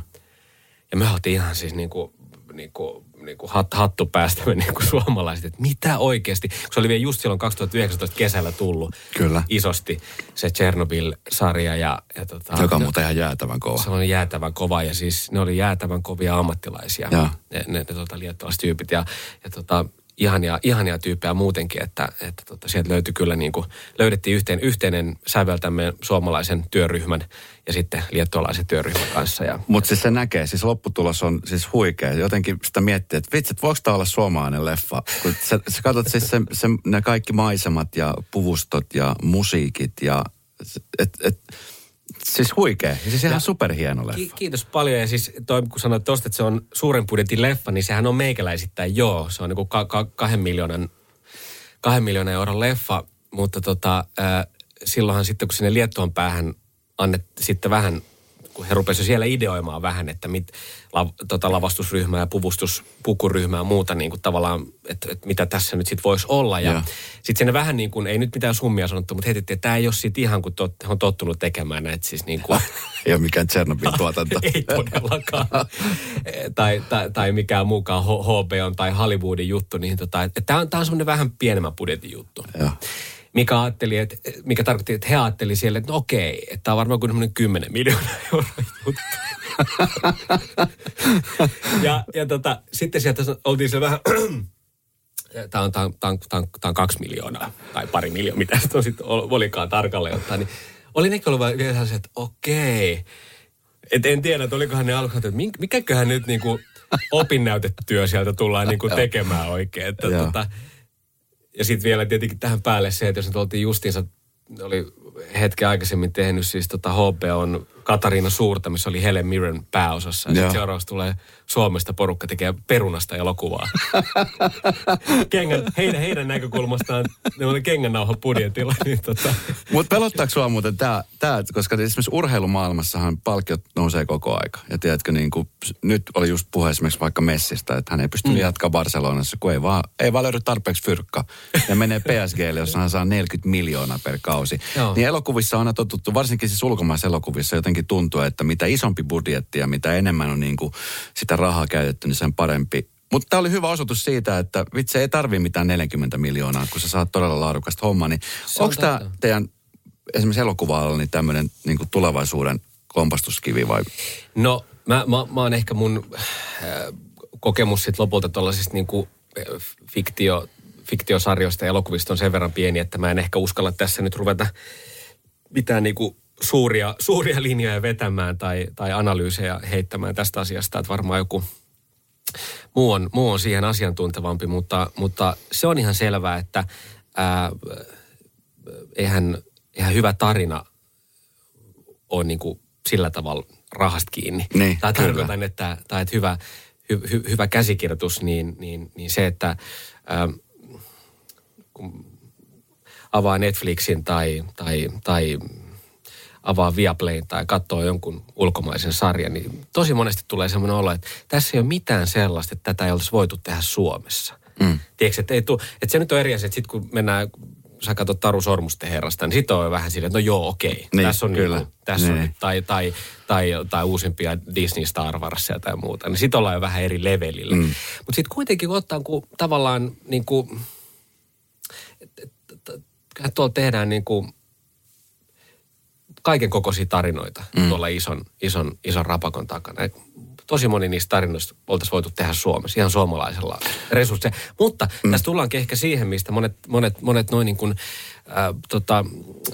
Ja me oltiin ihan siis niin kuin, niin kuin, niin kuin hat, hattu päästämme niin kuin suomalaiset, että mitä oikeasti. Kun se oli vielä just silloin 2019 kesällä tullut Kyllä. isosti se Chernobyl-sarja. Ja, ja tota, joka on ne- muuten ihan jäätävän kova. se oli jäätävän kova ja siis ne oli jäätävän kovia ammattilaisia, Joo. ne, ne, ne tota, liettualaiset tyypit. Ja, ja tota, ihania, ihania tyyppejä muutenkin, että, että tota, sieltä löytyi kyllä niin kuin, löydettiin yhteen, yhteinen säveltämme suomalaisen työryhmän ja sitten liettualaisen työryhmän kanssa. Mutta siis se näkee, siis lopputulos on siis huikea. Jotenkin sitä miettii, että vitsit, voiko tämä olla suomalainen leffa? Kun sä, sä katsot siis se, se, ne kaikki maisemat ja puvustot ja musiikit ja et, et, siis huikea. Ja siis ihan superhieno leffa. Ki- kiitos paljon. Ja siis toi, kun sanoit tuosta, että se on suuren budjetin leffa, niin sehän on meikäläisittäin joo. Se on niin kuin ka- ka- kahden, miljoonan, kahden miljoonan euron leffa, mutta tota, äh, silloinhan sitten, kun sinne Liettuan päähän annet sitten vähän, kun he rupesivat siellä ideoimaan vähän, että mit, la, tota, lavastusryhmää ja puvustuspukuryhmää ja muuta niin kuin tavallaan, että, että mitä tässä nyt sitten voisi olla. Ja Joo. sitten sinne vähän niin kuin, ei nyt mitään summia sanottu, mutta heitettiin, että tämä ei ole sitten ihan kuin tot, on tottunut tekemään näitä siis niin kuin, (laughs) Ei ole mikään Tchernobyl-tuotanto. (laughs) ei todellakaan. (laughs) tai, tai, tai mikään muukaan HBO tai Hollywoodin juttu. Niin tota, tämä on, tää on semmoinen vähän pienemmän budjetin juttu. Joo. Mikä, ajatteli, että, mikä tarkoitti, että he ajatteli siellä, että no okei, että tämä on varmaan kuin 10 miljoonaa (laughs) euroa juttu. ja ja tota, sitten sieltä oltiin se vähän, (clears throat) tämä on, tämä, on, tämä, on, tämä, on, tämä on kaksi miljoonaa tai pari miljoonaa, mitä se on sitten olikaan tarkalleen ottaa, niin oli nekin ollut vielä sellaisia, että okei. Et en tiedä, että olikohan ne alkaa, että mikäköhän nyt niinku opinnäytetyö sieltä tullaan niinku (laughs) tekemään oikein. Että tota, ja sitten vielä tietenkin tähän päälle se, että jos nyt oltiin justiinsa, oli hetken aikaisemmin tehnyt siis tota on Katariina Suurta, missä oli Helen Mirren pääosassa. Ja sitten seuraavaksi tulee Suomesta porukka tekee perunasta elokuvaa. (laughs) kengän, heidän, heidän näkökulmastaan ne oli kengännauha budjetilla. Niin tota. Mutta pelottaako sua muuten tämä, tää, koska esimerkiksi urheilumaailmassahan palkkiot nousee koko aika. Ja tiedätkö, niin kuin, nyt oli just puhe esimerkiksi vaikka Messistä, että hän ei pysty mm. jatkaa Barcelonassa, kun ei vaan, ei vaan löydy tarpeeksi fyrkka. Ja menee PSGlle, jossa hän saa 40 miljoonaa per kausi. Joo. Niin elokuvissa on aina totuttu, varsinkin siis ulkomaissa elokuvissa jotenkin tuntuu, että mitä isompi budjetti ja mitä enemmän on niin kuin sitä rahaa käytetty, niin sen parempi. Mutta tämä oli hyvä osoitus siitä, että vitsi ei tarvi mitään 40 miljoonaa, kun sä saat todella laadukasta hommaa. Niin onko tämä teidän esimerkiksi elokuva niin tämmöinen niin tulevaisuuden kompastuskivi vai? No mä, mä, mä oon ehkä mun äh, kokemus sit lopulta tuollaisista niin äh, fiktio, fiktiosarjoista ja elokuvista on sen verran pieni, että mä en ehkä uskalla tässä nyt ruveta mitään niin kuin suuria, suuria linjoja vetämään tai, tai analyysejä heittämään tästä asiasta, että varmaan joku muu on, muu on siihen asiantuntevampi, mutta, mutta se on ihan selvää, että ää, eihän, eihän hyvä tarina ole niin kuin sillä tavalla rahasta kiinni. Niin, tai tarkoitan, että, tai että hyvä, hy, hy, hyvä käsikirjoitus, niin, niin, niin se, että ää, kun avaa Netflixin tai, tai, tai avaa Viaplayn tai katsoo jonkun ulkomaisen sarjan, niin tosi monesti tulee semmoinen olo, että tässä ei ole mitään sellaista, että tätä ei olisi voitu tehdä Suomessa. Mm. Tiedätkö, että, ei tuu, että se nyt on eri asia, että sitten kun mennään sä katsot Taru Sormusten herrasta, niin sitten on vähän silleen, että no joo, okei. Niin, tässä on, kyllä. Niinku, tässä niin. on tai, tai, tai, tai uusimpia Disney Star Warsia tai muuta. Niin sitten ollaan jo vähän eri levelillä. Mm. Mutta sitten kuitenkin kun ottaa kun tavallaan niin kuin, tuolla tehdään niin kuin kaiken kokoisia tarinoita mm. tuolla ison, ison, ison rapakon takana. Tosi moni niistä tarinoista oltaisiin voitu tehdä Suomessa ihan suomalaisella resursseilla. Mutta mm. tässä tullaankin ehkä siihen, mistä monet, monet, monet noin niin kuin, äh, tota,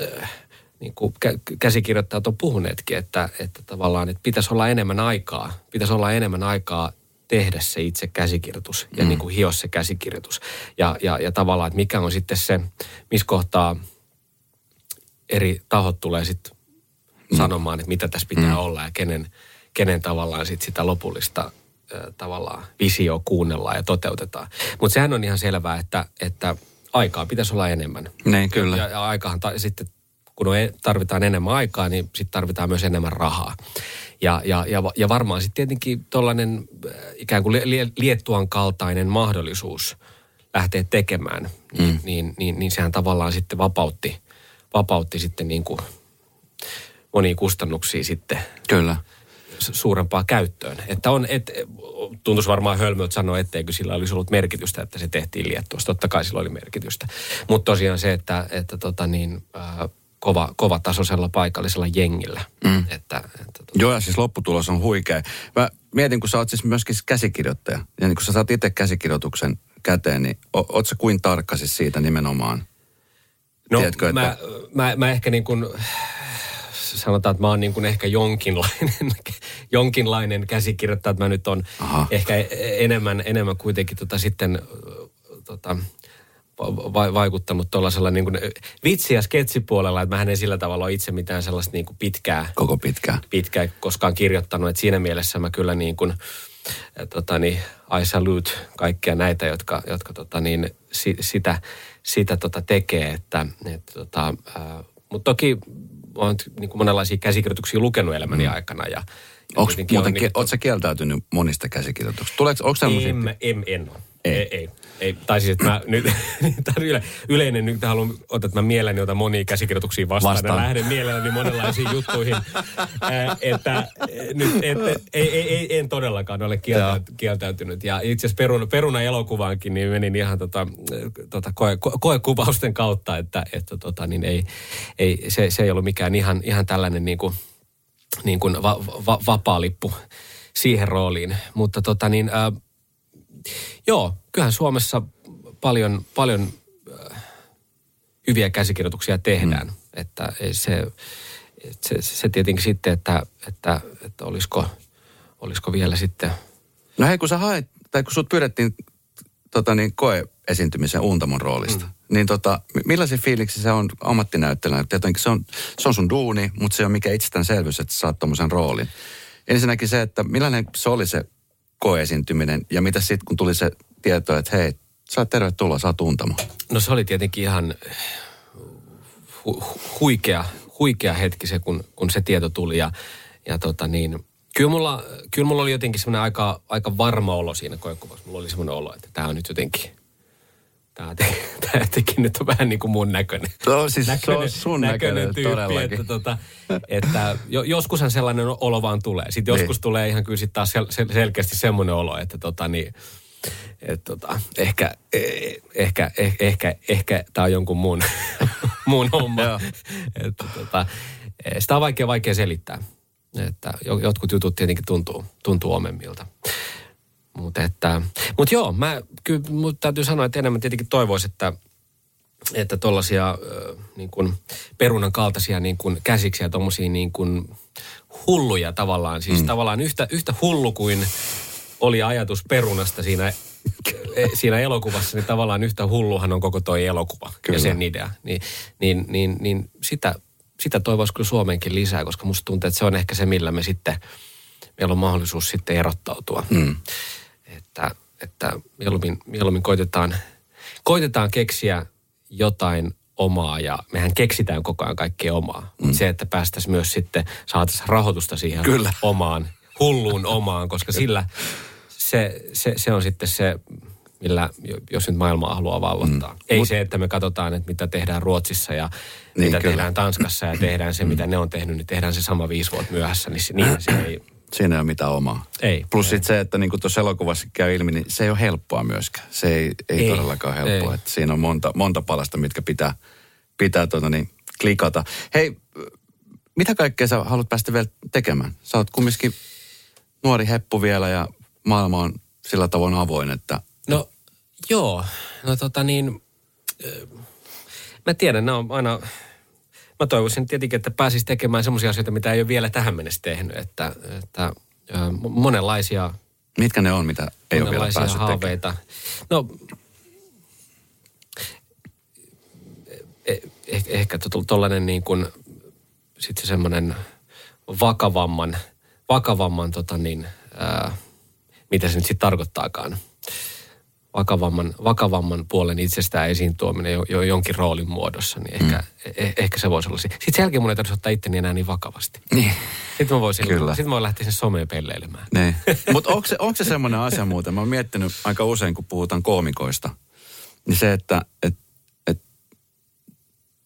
äh, niin kuin käsikirjoittajat on puhuneetkin, että, että tavallaan että pitäisi olla enemmän aikaa, pitäisi olla enemmän aikaa tehdä se itse käsikirjoitus ja mm. niin kuin hio se käsikirjoitus. Ja, ja, ja tavallaan, että mikä on sitten se, missä kohtaa eri tahot tulee sitten. Sanomaan, että mitä tässä pitää mm. olla ja kenen, kenen tavallaan sit sitä lopullista äh, tavallaan visio kuunnellaan ja toteutetaan. Mutta sehän on ihan selvää, että, että aikaa pitäisi olla enemmän. Niin, kyllä. Ja, ja aikahan ta- sitten, kun on, e, tarvitaan enemmän aikaa, niin sitten tarvitaan myös enemmän rahaa. Ja, ja, ja, ja varmaan sitten tietenkin tuollainen ikään kuin Liettuan kaltainen mahdollisuus lähteä tekemään, niin, mm. niin, niin, niin sehän tavallaan sitten vapautti, vapautti sitten niin kuin monia kustannuksia sitten Kyllä. suurempaa käyttöön. Että on, et, tuntuisi varmaan hölmöltä sanoa, etteikö sillä olisi ollut merkitystä, että se tehtiin Liettuossa. Totta kai sillä oli merkitystä. Mutta tosiaan se, että, että tota niin, äh, kova, kova tasoisella paikallisella jengillä. Mm. Että, että, tota... Joo, ja siis lopputulos on huikea. Mä mietin, kun sä oot siis myöskin käsikirjoittaja, ja niin kun sä saat itse käsikirjoituksen käteen, niin o, oot sä kuin tarkka siis siitä nimenomaan? No, Tiedätkö, mä, että... mä, mä ehkä niin kuin sanotaan, että mä oon niin kuin ehkä jonkinlainen, (laughs) jonkinlainen käsikirjoittaja, että mä nyt on Aha. ehkä enemmän, enemmän kuitenkin tota sitten tota, va- vaikuttanut tuollaisella niin kuin vitsi- ja sketsipuolella, että mä en sillä tavalla ole itse mitään sellaista niin kuin pitkää, Koko pitkää. pitkää koskaan kirjoittanut, että siinä mielessä mä kyllä niin kuin, tota niin, I salute kaikkia näitä, jotka, jotka tota niin, si, sitä, sitä tota tekee, että, että tota, äh, mutta toki olen niin kuin monenlaisia käsikirjoituksia lukenut elämäni mm. aikana. Ja, ja Onko muuten, on, niin, ootko kieltäytynyt monista käsikirjoituksista? Tuleeko, onko En, en, en ole. Ei. Ei, ei. ei. Tai siis, että mä nyt, (laughs) tämä on yle, yleinen, nyt haluan ottaa, että mä mielelläni otan monia käsikirjoituksia vastaan, Vastaan. ja lähden mielelläni monenlaisiin (laughs) juttuihin. Että äh, nyt, et, ei, ei, ei, en todellakaan ole kieltä, kieltäytynyt. Ja itse asiassa peruna, peruna elokuvaankin, niin menin ihan tota, tota koe, ko- koekuvausten kautta, että, että tota, niin ei, ei, se, se ei ollut mikään ihan, ihan tällainen niin kuin, niin kuin va, va, vapaa lippu siihen rooliin. Mutta tota niin, ää, joo, kyllähän Suomessa paljon, paljon äh, hyviä käsikirjoituksia tehdään. Mm. Että se, se, se tietenkin sitten, että, että, että olisiko, olisiko vielä sitten... No hei, kun sä haet, tai kun sut pyydettiin tota niin, koe-esiintymisen Untamon roolista, mm. niin tota, mi- millaisia fiiliksi se on ammattinäyttelijänä? Tietenkin se on, se on sun duuni, mutta se on mikä itsestäänselvyys, että sä saat tommosen roolin. Ensinnäkin se, että millainen se oli se koe-esiintyminen, ja mitä sitten kun tuli se tieto, että hei, sä oot tervetuloa, sä oot. No se oli tietenkin ihan hu- huikea, huikea hetki se, kun, kun se tieto tuli. Ja, ja tota niin, kyllä, mulla, kyllä mulla oli jotenkin semmoinen aika, aika varma olo siinä koekuvassa. Mulla oli semmoinen olo, että tämä on nyt jotenkin, tämä tämä (laughs) jotenkin nyt on vähän niin kuin mun näköinen. No siis se on sun näköinen todellakin. Että, tota, että jo, joskushan sellainen olo vaan tulee. Sitten Niin. joskus tulee ihan kyllä sit taas sel, sel, selkeästi semmoinen olo, että tota niin, et tota, ehkä, eh, ehkä, eh, ehkä, ehkä tämä on jonkun muun, (laughs) muun homma. Että tota, eh, sitä on vaikea, vaikea selittää. Että jo- jotkut jutut tietenkin tuntuu, tuntuu omemmilta. Mutta että, mut joo, mä kyllä mut täytyy sanoa, että enemmän tietenkin toivoisin, että että tuollaisia niin kuin perunan kaltaisia niin kuin käsiksiä, tuommoisia niin kuin hulluja tavallaan. Siis mm. tavallaan yhtä, yhtä hullu kuin oli ajatus perunasta siinä, e, siinä elokuvassa, niin tavallaan yhtä hulluhan on koko toi elokuva Kyllä. ja sen idea. Niin, niin, niin, niin sitä, sitä toivoisi kyllä Suomeenkin lisää, koska musta tuntuu, että se on ehkä se, millä me sitten, meillä on mahdollisuus sitten erottautua. Mm. Että, että mieluummin, mieluummin koitetaan, koitetaan keksiä jotain omaa ja mehän keksitään koko ajan kaikkea omaa. Mm. Se, että päästäisiin myös sitten, saataisiin rahoitusta siihen Kyllä. omaan, hulluun omaan, koska sillä se, se, se on sitten se, millä, jo- jos nyt maailmaa haluaa vallottaa. Mm. Ei Mut- se, että me katsotaan, että mitä tehdään Ruotsissa ja Niin, mitä kyllä. tehdään Tanskassa ja tehdään se, mitä ne on tehnyt, niin tehdään se sama viisi vuotta myöhässä. Niin se, niinhän se (clears throat) ei, Siinä ei ole mitään omaa. Ei, Plus ei. sitten se, että niin kuin tuossa elokuvassa käy ilmi, niin se ei ole helppoa myöskään. Se ei, ei, Ei, todellakaan helppoa. ei. Että siinä on monta, monta palasta, mitkä pitää, pitää tuota niin, klikata. Hei, mitä kaikkea sä haluat päästä vielä tekemään? Sä oot kumminkin nuori heppu vielä ja maailma on sillä tavoin avoin, että No joo, no tota niin, mä tiedän, nämä on aina, mä toivoisin tietenkin, että pääsis tekemään semmoisia asioita, mitä ei ole vielä tähän mennessä tehnyt, että, että monenlaisia, mitkä ne on, mitä ei ole vielä päässyt tekemään? haaveita. No, eh, eh, ehkä tuollainen niin kuin, sitten semmoinen vakavamman, vakavamman tota niin, ää, mitä se nyt sitten tarkoittaakaan, vakavamman, vakavamman puolen itsestään esiin tuominen jo, jo jonkin roolin muodossa, niin ehkä, mm. eh, ehkä se voisi olla se. Sitten sen jälkeen mun ei tarvitse ottaa itteni enää niin vakavasti. Niin. Sitten mä voisin, Kyllä. sitten mä voin lähteä sen someen pelleilemään. Niin. Mutta onko se, onko se semmoinen asia muuten, mä oon miettinyt aika usein, kun puhutaan koomikoista, niin se, että et, et,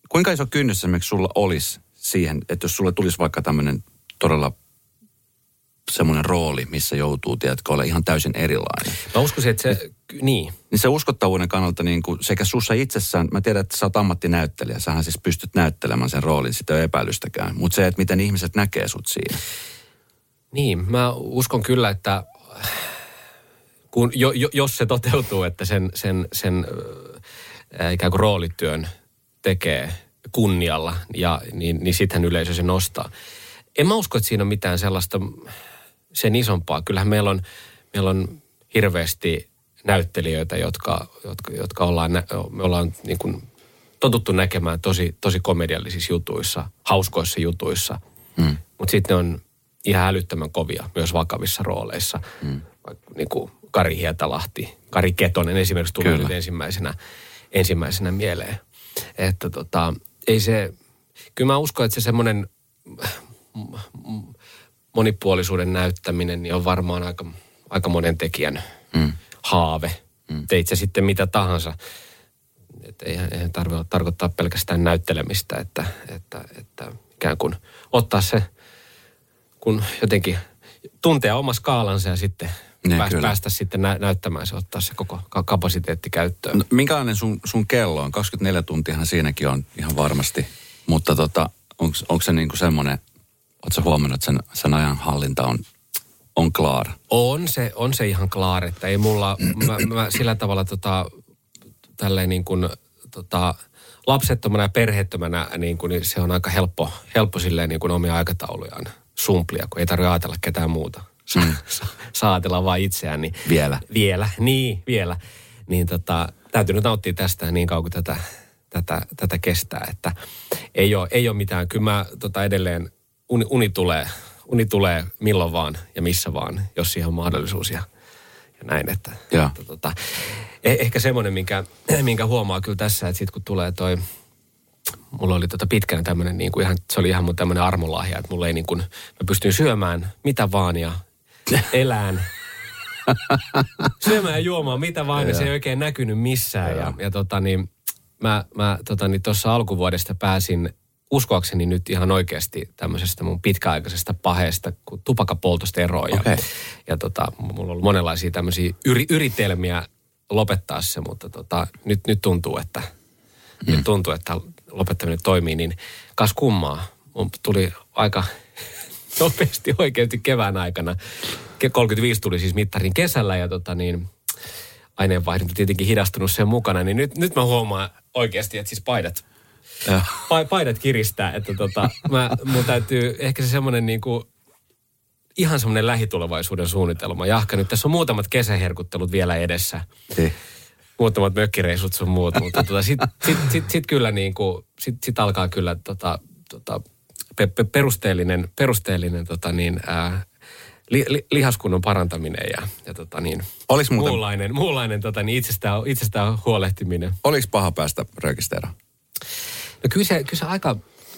kuinka iso kynnys esimerkiksi sulla olisi siihen, että jos sulle tulisi vaikka tämmöinen todella semmoinen rooli, missä joutuu, tiedätkö, ole ihan täysin erilainen. Mä uskoisin, että se, niin, Niin se uskottavuuden kannalta niin kuin sekä sussa itsessään, mä tiedän, että sä oot ammattinäyttelijä, sähän siis pystyt näyttelemään sen roolin, sitä ei ole epäilystäkään. Mutta se, että miten ihmiset näkee sut siinä. Niin, mä uskon kyllä, että kun, jo, jo, jos se toteutuu, että sen, sen, sen ää, ikään kuin roolityön tekee kunnialla, ja, niin, niin sittenhän yleisö se nostaa. En mä usko, että siinä on mitään sellaista sen isompaa. Kyllähän meillä on, meillä on hirveästi näyttelijöitä, jotka, jotka, jotka ollaan, me ollaan niin kuin totuttu näkemään tosi, tosi komediallisissa jutuissa, hauskoissa jutuissa. Mm. Mutta sitten ne on ihan älyttömän kovia myös vakavissa rooleissa. Mm. Niin kuin Kari Hietalahti, Kari Ketonen esimerkiksi tuli nyt ensimmäisenä, ensimmäisenä mieleen. Että tota, ei se, kyllä mä uskon, että se semmoinen monipuolisuuden näyttäminen niin on varmaan aika, aika monen tekijän Mm. haave. Mm. Teit se sitten mitä tahansa. Et eihän, eihän tarvitse tarkoittaa pelkästään näyttelemistä, että, että, että ikään kuin ottaa se, kun jotenkin tuntea oma skaalansa ja sitten ne, päästä, päästä sitten nä- näyttämään se, ottaa se koko kapasiteetti käyttöön. No, minkälainen sun, sun kello on? 24 tuntiahan siinäkin on ihan varmasti. Mutta tota, onko se niinku semmoinen, ootko huomannut, että sen, sen ajan hallinta on, on klaar? On se, on se ihan klaar, että ei mulla, mä, mä sillä tavalla tota, tälleen niin kuin, tota, lapsettomana ja perheettömänä, niin, kuin, niin se on aika helppo, helppo silleen niin kuin omia aikataulujaan sumplia, kun ei tarvitse ajatella ketään muuta. Saa, mm. saa ajatella vain itseään. Niin, vielä. Vielä, niin, vielä. Niin tota, täytyy nyt nauttia tästä niin kauan kuin tätä, tätä, tätä kestää. Että ei ole, ei ole mitään. Kyllä mä tota edelleen, uni, uni, tulee, uni tulee milloin vaan ja missä vaan, jos siihen on mahdollisuus ja, ja näin. Että, ja. että tota, eh, ehkä semmoinen, minkä, minkä huomaa kyllä tässä, että sitten kun tulee toi, mulla oli tota pitkänä tämmöinen, niin kuin ihan, se oli ihan mun tämmöinen armolahja, että mulla ei niin kuin, mä pystyin syömään mitä vaan ja (laughs) elään. syömään ja juomaan mitä vaan, ja se ei oikein näkynyt missään. Ja, ja tota niin, mä, mä tota niin, tuossa alkuvuodesta pääsin uskoakseni nyt ihan oikeasti tämmöisestä mun pitkäaikaisesta paheesta, kun tupakapoltosta eroon. Ja, okay. ja tota, mulla on ollut monenlaisia tämmöisiä yri, yritelmiä lopettaa se, mutta tota, nyt, nyt tuntuu, että mm. nyt tuntuu, että lopettaminen toimii, niin kas kummaa. Mun tuli aika (laughs) nopeasti oikeasti kevään aikana. 35 tuli siis mittarin kesällä ja tota niin, aineenvaihdunta tietenkin hidastunut sen mukana, niin nyt, nyt mä huomaan oikeasti, että siis paidat, pa, paidat kiristää, että tota, mä, mun täytyy ehkä se semmoinen niin kuin, ihan semmoinen lähitulevaisuuden suunnitelma. Jahka nyt tässä on muutamat kesäherkuttelut vielä edessä. Niin. Muutamat mökkireisut sun muut, mutta tota, sitten sit, sit, sit, kyllä niin kuin, sit, sit alkaa kyllä tota, tota, pe, pe, perusteellinen, perusteellinen tota niin, ää, li, li, lihaskunnon parantaminen ja, ja tota niin, Olis muuten... muunlainen, muunlainen tota niin, itsestään, itsestään huolehtiminen. Oliko paha päästä röökistä No kyllä se, kyllä se aika,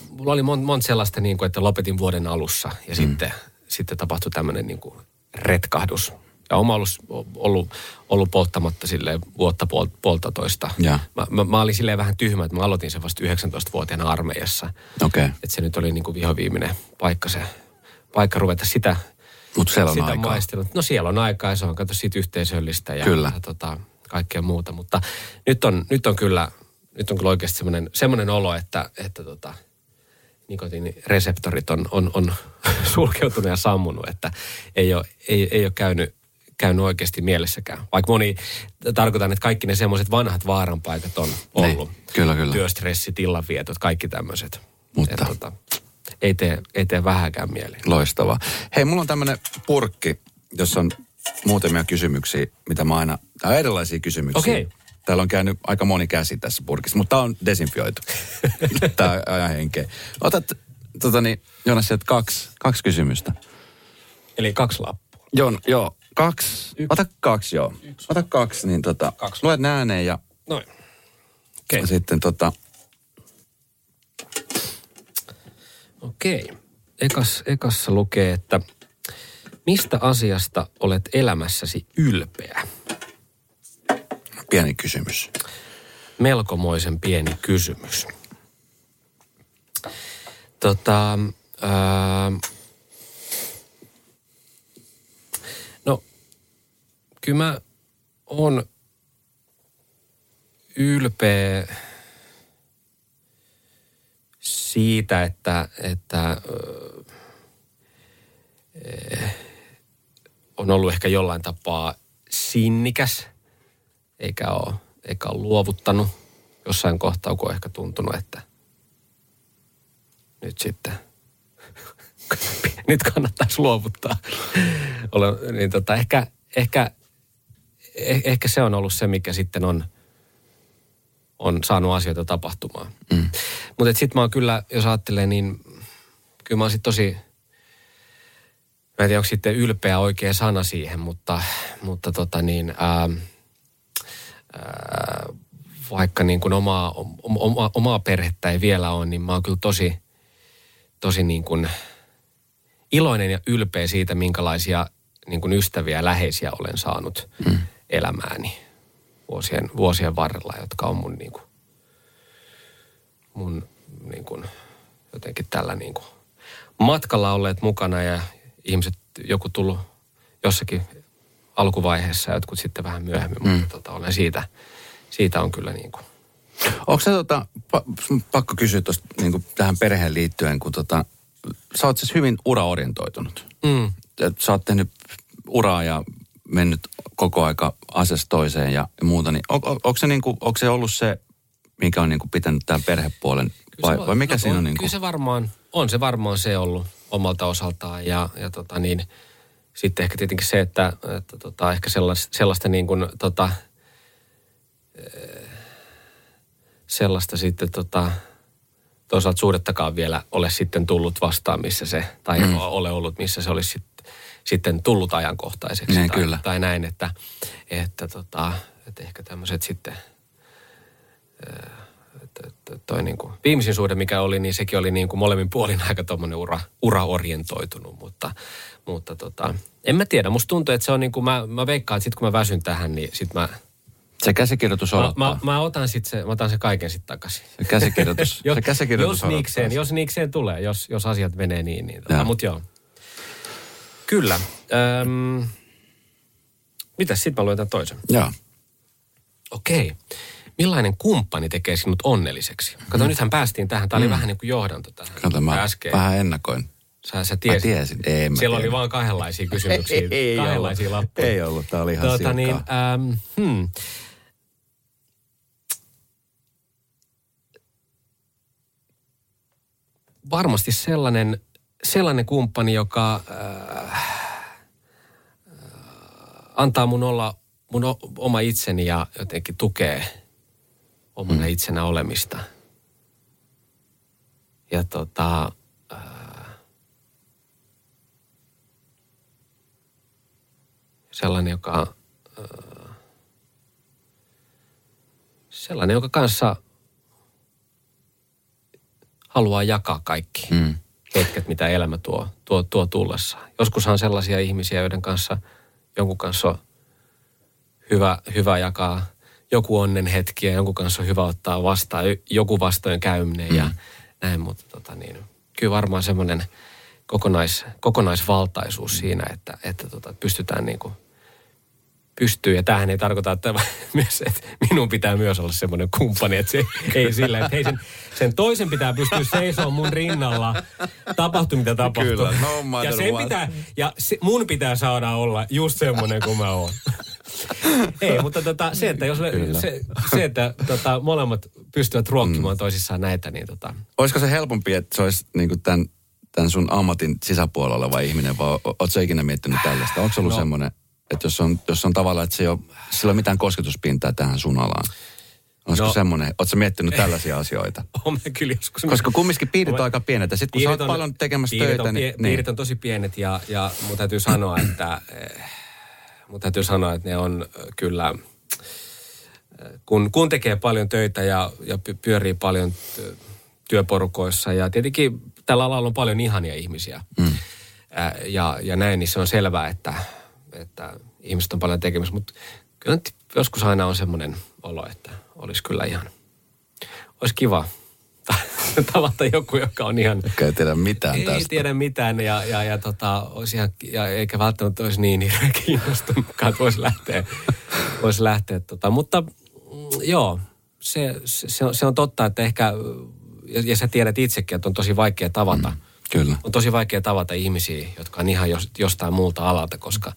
mulla oli monta mon sellaista, niin kuin, että lopetin vuoden alussa ja mm. sitten, sitten tapahtui tämmöinen niin kuin retkahdus. Ja oma ollut, ollut, ollut polttamatta sille vuotta puol, puolta Ja. Mä, mä, mä, olin silleen vähän tyhmä, että mä aloitin sen vasta 19-vuotiaana armeijassa. Okay. Että se nyt oli niin kuin vihoviimeinen paikka se, paikka ruveta sitä, Mutta siellä on sitä aikaa. Maistelun. No siellä on aikaa ja se on kato siitä yhteisöllistä ja, kyllä. ja tota, kaikkea muuta. Mutta nyt on, nyt on kyllä, nyt on kyllä oikeasti semmoinen, semmoinen olo, että, että tota, nikotiinireseptorit on, on, on (laughs) sulkeutunut ja sammunut, että ei ole, ei, ei ole käynyt, käynyt oikeasti mielessäkään. Vaikka moni, tarkoitan, että kaikki ne semmoiset vanhat vaaranpaikat on ollut. Ne, kyllä, kyllä. Työstressit, illanvietot, kaikki tämmöiset. Mutta... Et, tota, ei tee, ei tee vähäkään mieli. Loistavaa. Hei, mulla on tämmöinen purkki, jossa on muutamia kysymyksiä, mitä mä aina, tai erilaisia kysymyksiä. Okei. Okay. Täällä on käynyt aika moni käsi tässä purkissa, mutta tämä on desinfioitu. (laughs) tämä ajan henkeä. Otat, tota niin, Jonas, sieltä kaksi, kaksi kysymystä. Eli kaksi lappua. Joo, joo. Kaksi. Yksi. Ota kaksi, joo. Yksi. Ota kaksi, niin tota, kaksi. luet ne ääneen ja, Noin. Okay. ja sitten tota, Okei. Ekas, ekassa lukee, että mistä asiasta olet elämässäsi ylpeä? Pieni kysymys. Melkomoisen pieni kysymys. Tota, ää, no, kyllä mä oon ylpeä siitä, että, että on ollut ehkä jollain tapaa sinnikäs, eikä ole, eikä ole luovuttanut jossain kohtaa, kun on ehkä tuntunut, että nyt sitten (laughs) nyt kannattaisi luovuttaa. Olen, niin tota, ehkä, ehkä, eh, ehkä se on ollut se, mikä sitten on – on saanut asioita tapahtumaan. Mm. Mutta sitten mä oon kyllä, jos ajattelee, niin kyllä mä oon sitten tosi, mä en tiedä, onko sitten ylpeä oikea sana siihen, mutta, mutta tota niin, ää, ää, vaikka niin kuin omaa, oma, omaa perhettä ei vielä ole, niin mä oon kyllä tosi, tosi niin kuin iloinen ja ylpeä siitä, minkälaisia niin kuin ystäviä ja läheisiä olen saanut mm. elämääni. vuosien, vuosien varrella, jotka on mun, niin kuin, mun niin kuin, jotenkin tällä niin kuin, matkalla olleet mukana ja ihmiset, joku tullut jossakin alkuvaiheessa ja jotkut sitten vähän myöhemmin, mm. mutta tota, olen siitä, siitä on kyllä niin kuin. Onko se tota, pakko kysyä tuosta niin tähän perheen liittyen, kun tota, sä oot siis hyvin uraorientoitunut. Mm. Sä oot tehnyt uraa ja mennyt koko aika asesta toiseen ja, muuta, niin on, on, onko, se niinku, onko se ollut se, mikä on niinku pitänyt tämän perhepuolen, vai, vai mikä no, siinä on? Niinku? Kyllä se varmaan, on se varmaan se ollut omalta osaltaan ja, ja tota niin, sitten ehkä tietenkin se, että, että tota, ehkä sellaista, sellaista niin kuin, tota, sellaista sitten tota, toisaalta suhdettakaan vielä ole sitten tullut vastaan, missä se, tai mm. ole ollut, missä se olisi sitten, sitten tullut ajankohtaiseksi. Niin, tai, kyllä. tai näin, että, että, tota, että ehkä tämmöiset sitten, että, että toi niin kuin, viimeisin suhde, mikä oli, niin sekin oli niin kuin molemmin puolin aika tuommoinen ura, uraorientoitunut, mutta, mutta tota, en mä tiedä. Musta tuntuu, että se on niin kuin, mä, mä veikkaan, että sit kun mä väsyn tähän, niin sit mä se käsikirjoitus on. Mä, mä, mä, otan sit se, mä otan se kaiken sitten takaisin. Se käsikirjoitus, (laughs) jos, se käsikirjoitus jos niikseen, jos niikseen tulee, jos, jos asiat menee niin. niin tota, mutta joo. Kyllä. Öm, mitäs sitten mä luen tämän toisen? Joo. Okei. Okay. Millainen kumppani tekee sinut onnelliseksi? Kato, mm. nythän päästiin tähän. Tämä oli mm. vähän niin kuin johdanto tähän. Kato, mä äsken. vähän ennakoin. Sä, sä tiesit. Mä tiesin. Ei, mä Siellä tiedän. oli vain kahdenlaisia (laughs) kysymyksiä. ei, ei kahdenlaisia ollut. lappuja. Ei ollut, tämä oli ihan tuota, niin, ähm, hmm. Varmasti sellainen, sellainen kumppani, joka äh, antaa mun olla mun oma itseni ja jotenkin tukee omana hmm. itsenä olemista. Ja tota, sellainen, joka, äh, sellainen, joka kanssa haluaa jakaa kaikki mm. hetket, mitä elämä tuo, tuo, tuo tullessa. Joskushan on sellaisia ihmisiä, joiden kanssa jonkun kanssa on hyvä, hyvä jakaa joku onnen hetki ja jonkun kanssa on hyvä ottaa vastaan joku vastojen käyminen mm. ja näin, mutta tota niin, kyllä varmaan semmoinen kokonais, kokonaisvaltaisuus siinä, että, että tota, pystytään niin kuin pystyy. Ja tämähän ei tarkoita, että, (laughs) myös, että minun pitää myös olla semmoinen kumppani, että se (laughs) ei sillä, että hei sen, sen toisen pitää pystyä seisomaan mun rinnalla, tapahtuu mitä tapahtuu. Kyllä, no ja, sen pitää, ja se, mun pitää saada olla just semmoinen kuin mä oon. (laughs) ei, mutta tota, se, että, jos, se, se, että tota, molemmat pystyvät ruokkimaan mm. toisissaan näitä, niin tota... Olisiko se helpompi, että se olisi niin tämän, tämän sun ammatin sisäpuolella oleva ihminen, vai ootko ikinä miettinyt tällaista? Onko se ollut no, semmoinen että jos on, jos on tavallaan, että se ei ole, sillä ole mitään kosketuspintaa tähän sun alaan. Olisiko no, semmoinen, ootko miettinyt tällaisia asioita? (laughs) Olen kyllä joskus. Koska kumminkin piirit on aika pienet ja sitten kun sä oot paljon tekemässä töitä, on, niin, niin... Piirit on tosi pienet ja, ja mun täytyy sanoa, että mun täytyy sanoa, että ne on kyllä, kun, kun tekee paljon töitä ja, ja pyörii paljon työporukoissa ja tietenkin tällä alalla on paljon ihania ihmisiä. Mm. ja, ja näin, niin se on selvää, että että ihmiset on paljon tekemistä, mutta kyllä joskus aina on semmoinen olo, että olisi kyllä ihan, olisi kiva tavata joku, joka on ihan... Joka ei tiedä mitään ei tästä. Ei tiedä mitään ja, ja, ja, tota, olisi ihan, ja eikä välttämättä olisi niin hirveän kiinnostunutkaan, että voisi lähteä. voisi lähteä tota. Mutta mm, joo, se, se, on, se on totta, että ehkä, ja, ja sä tiedät itsekin, että on tosi vaikea tavata. Mm, kyllä. On tosi vaikea tavata ihmisiä, jotka on ihan jostain muulta alalta, koska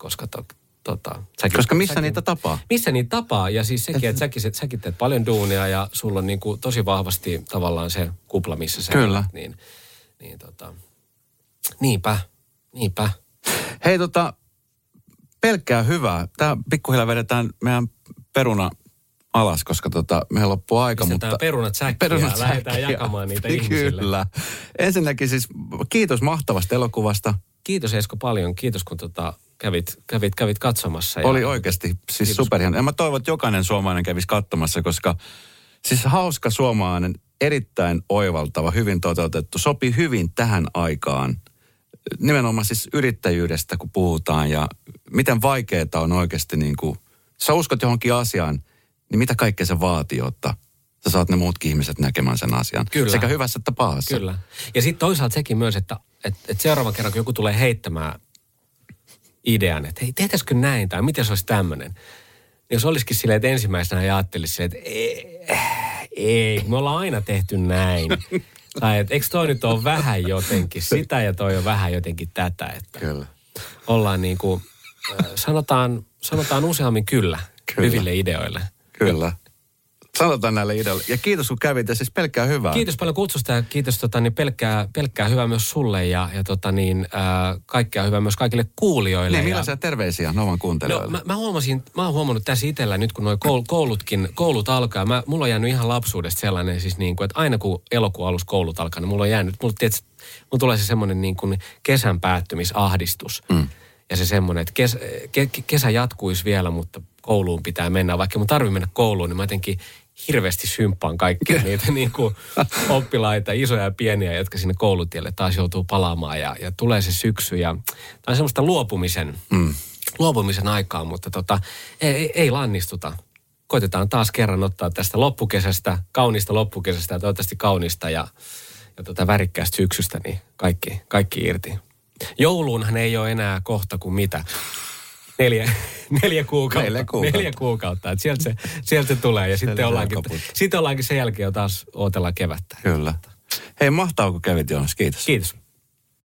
koska to, tota, säkin, Koska missä säkin, niitä tapaa? Missä niitä tapaa ja siis sekin, että säkin, säkin teet paljon duunia ja sulla on niin kuin tosi vahvasti tavallaan se kupla, missä sä Kyllä. Olet, niin, niin tota, niinpä, niinpä. Hei tota, pelkkää hyvää. Tämä pikkuhiljaa vedetään meidän peruna alas, koska tota, meillä loppuu aika. Pistetään mutta perunat säkkiä perunat ja lähdetään jakamaan niitä ihmisille. Kyllä. Ensinnäkin siis kiitos mahtavasta elokuvasta. Kiitos Esko paljon. Kiitos kun tota, kävit, kävit, kävit katsomassa. Ja... Oli oikeasti siis superhieno. Ja mä toivon, että jokainen suomalainen kävisi katsomassa, koska siis hauska suomalainen, erittäin oivaltava, hyvin toteutettu, sopii hyvin tähän aikaan. Nimenomaan siis yrittäjyydestä, kun puhutaan ja miten vaikeaa on oikeasti niin kuin sä uskot johonkin asiaan, niin mitä kaikkea se vaatii, jotta sä saat ne muutkin ihmiset näkemään sen asian. Kyllä. Sekä hyvässä että pahassa. Kyllä. Ja sitten toisaalta sekin myös, että, että, että seuraavan kerran, kun joku tulee heittämään idean, että hei, tehtäisikö näin tai miten se olisi tämmöinen. Niin jos olisikin silleen, että ensimmäisenä ajattelisi silleen, että ei, ei, me ollaan aina tehty näin. (laughs) tai että eikö toi nyt ole vähän jotenkin sitä ja toi on vähän jotenkin tätä. Että Kyllä. ollaan niin kuin, sanotaan, sanotaan useammin kyllä, Kyllä. hyville ideoille. Kyllä. Sanotaan näille ideoille. Ja kiitos kun kävit ja siis pelkkää hyvää. Kiitos paljon kutsusta ja kiitos tota, niin pelkkää, pelkkää hyvää myös sulle ja, ja tota, niin, ää, kaikkea hyvää myös kaikille kuulijoille. Niin, ja, millaisia terveisiä Novan no, kuuntelijoille? mä, mä, huomasin, mä oon huomannut tässä itsellä nyt kun nuo koul, koulutkin, koulut alkaa. Mä, mulla on jäänyt ihan lapsuudesta sellainen siis niin kuin, että aina kun elokuun alussa koulut alkaa, niin mulla on jäänyt, mulla, tiedät, mulla tulee se semmoinen niin kuin kesän päättymisahdistus. Mm. Ja se semmoinen, että kes, ke, kesä jatkuisi vielä, mutta kouluun pitää mennä. Vaikka mun tarvii mennä kouluun, niin mä jotenkin hirveästi symppaan kaikkia niitä niin kuin oppilaita, isoja ja pieniä, jotka sinne koulutielle taas joutuu palaamaan. Ja, ja tulee se syksy ja tämä on semmoista luopumisen, mm. luopumisen aikaa, mutta tota, ei, ei, ei lannistuta. Koitetaan taas kerran ottaa tästä loppukesästä, kaunista loppukesästä ja toivottavasti kaunista ja, ja tota värikkäästä syksystä, niin kaikki, kaikki irti. Jouluunhan ei ole enää kohta kuin mitä. Neljä, neljä kuukautta. Neljä kuukautta. Neljä kuukautta. Et sieltä, se, sieltä se tulee ja sitten ollaankin, sitten ollaankin sen jälkeen jo taas ootellaan kevättä. Kyllä. Hei, mahtavaa kun kävit Joonas. Kiitos. Kiitos.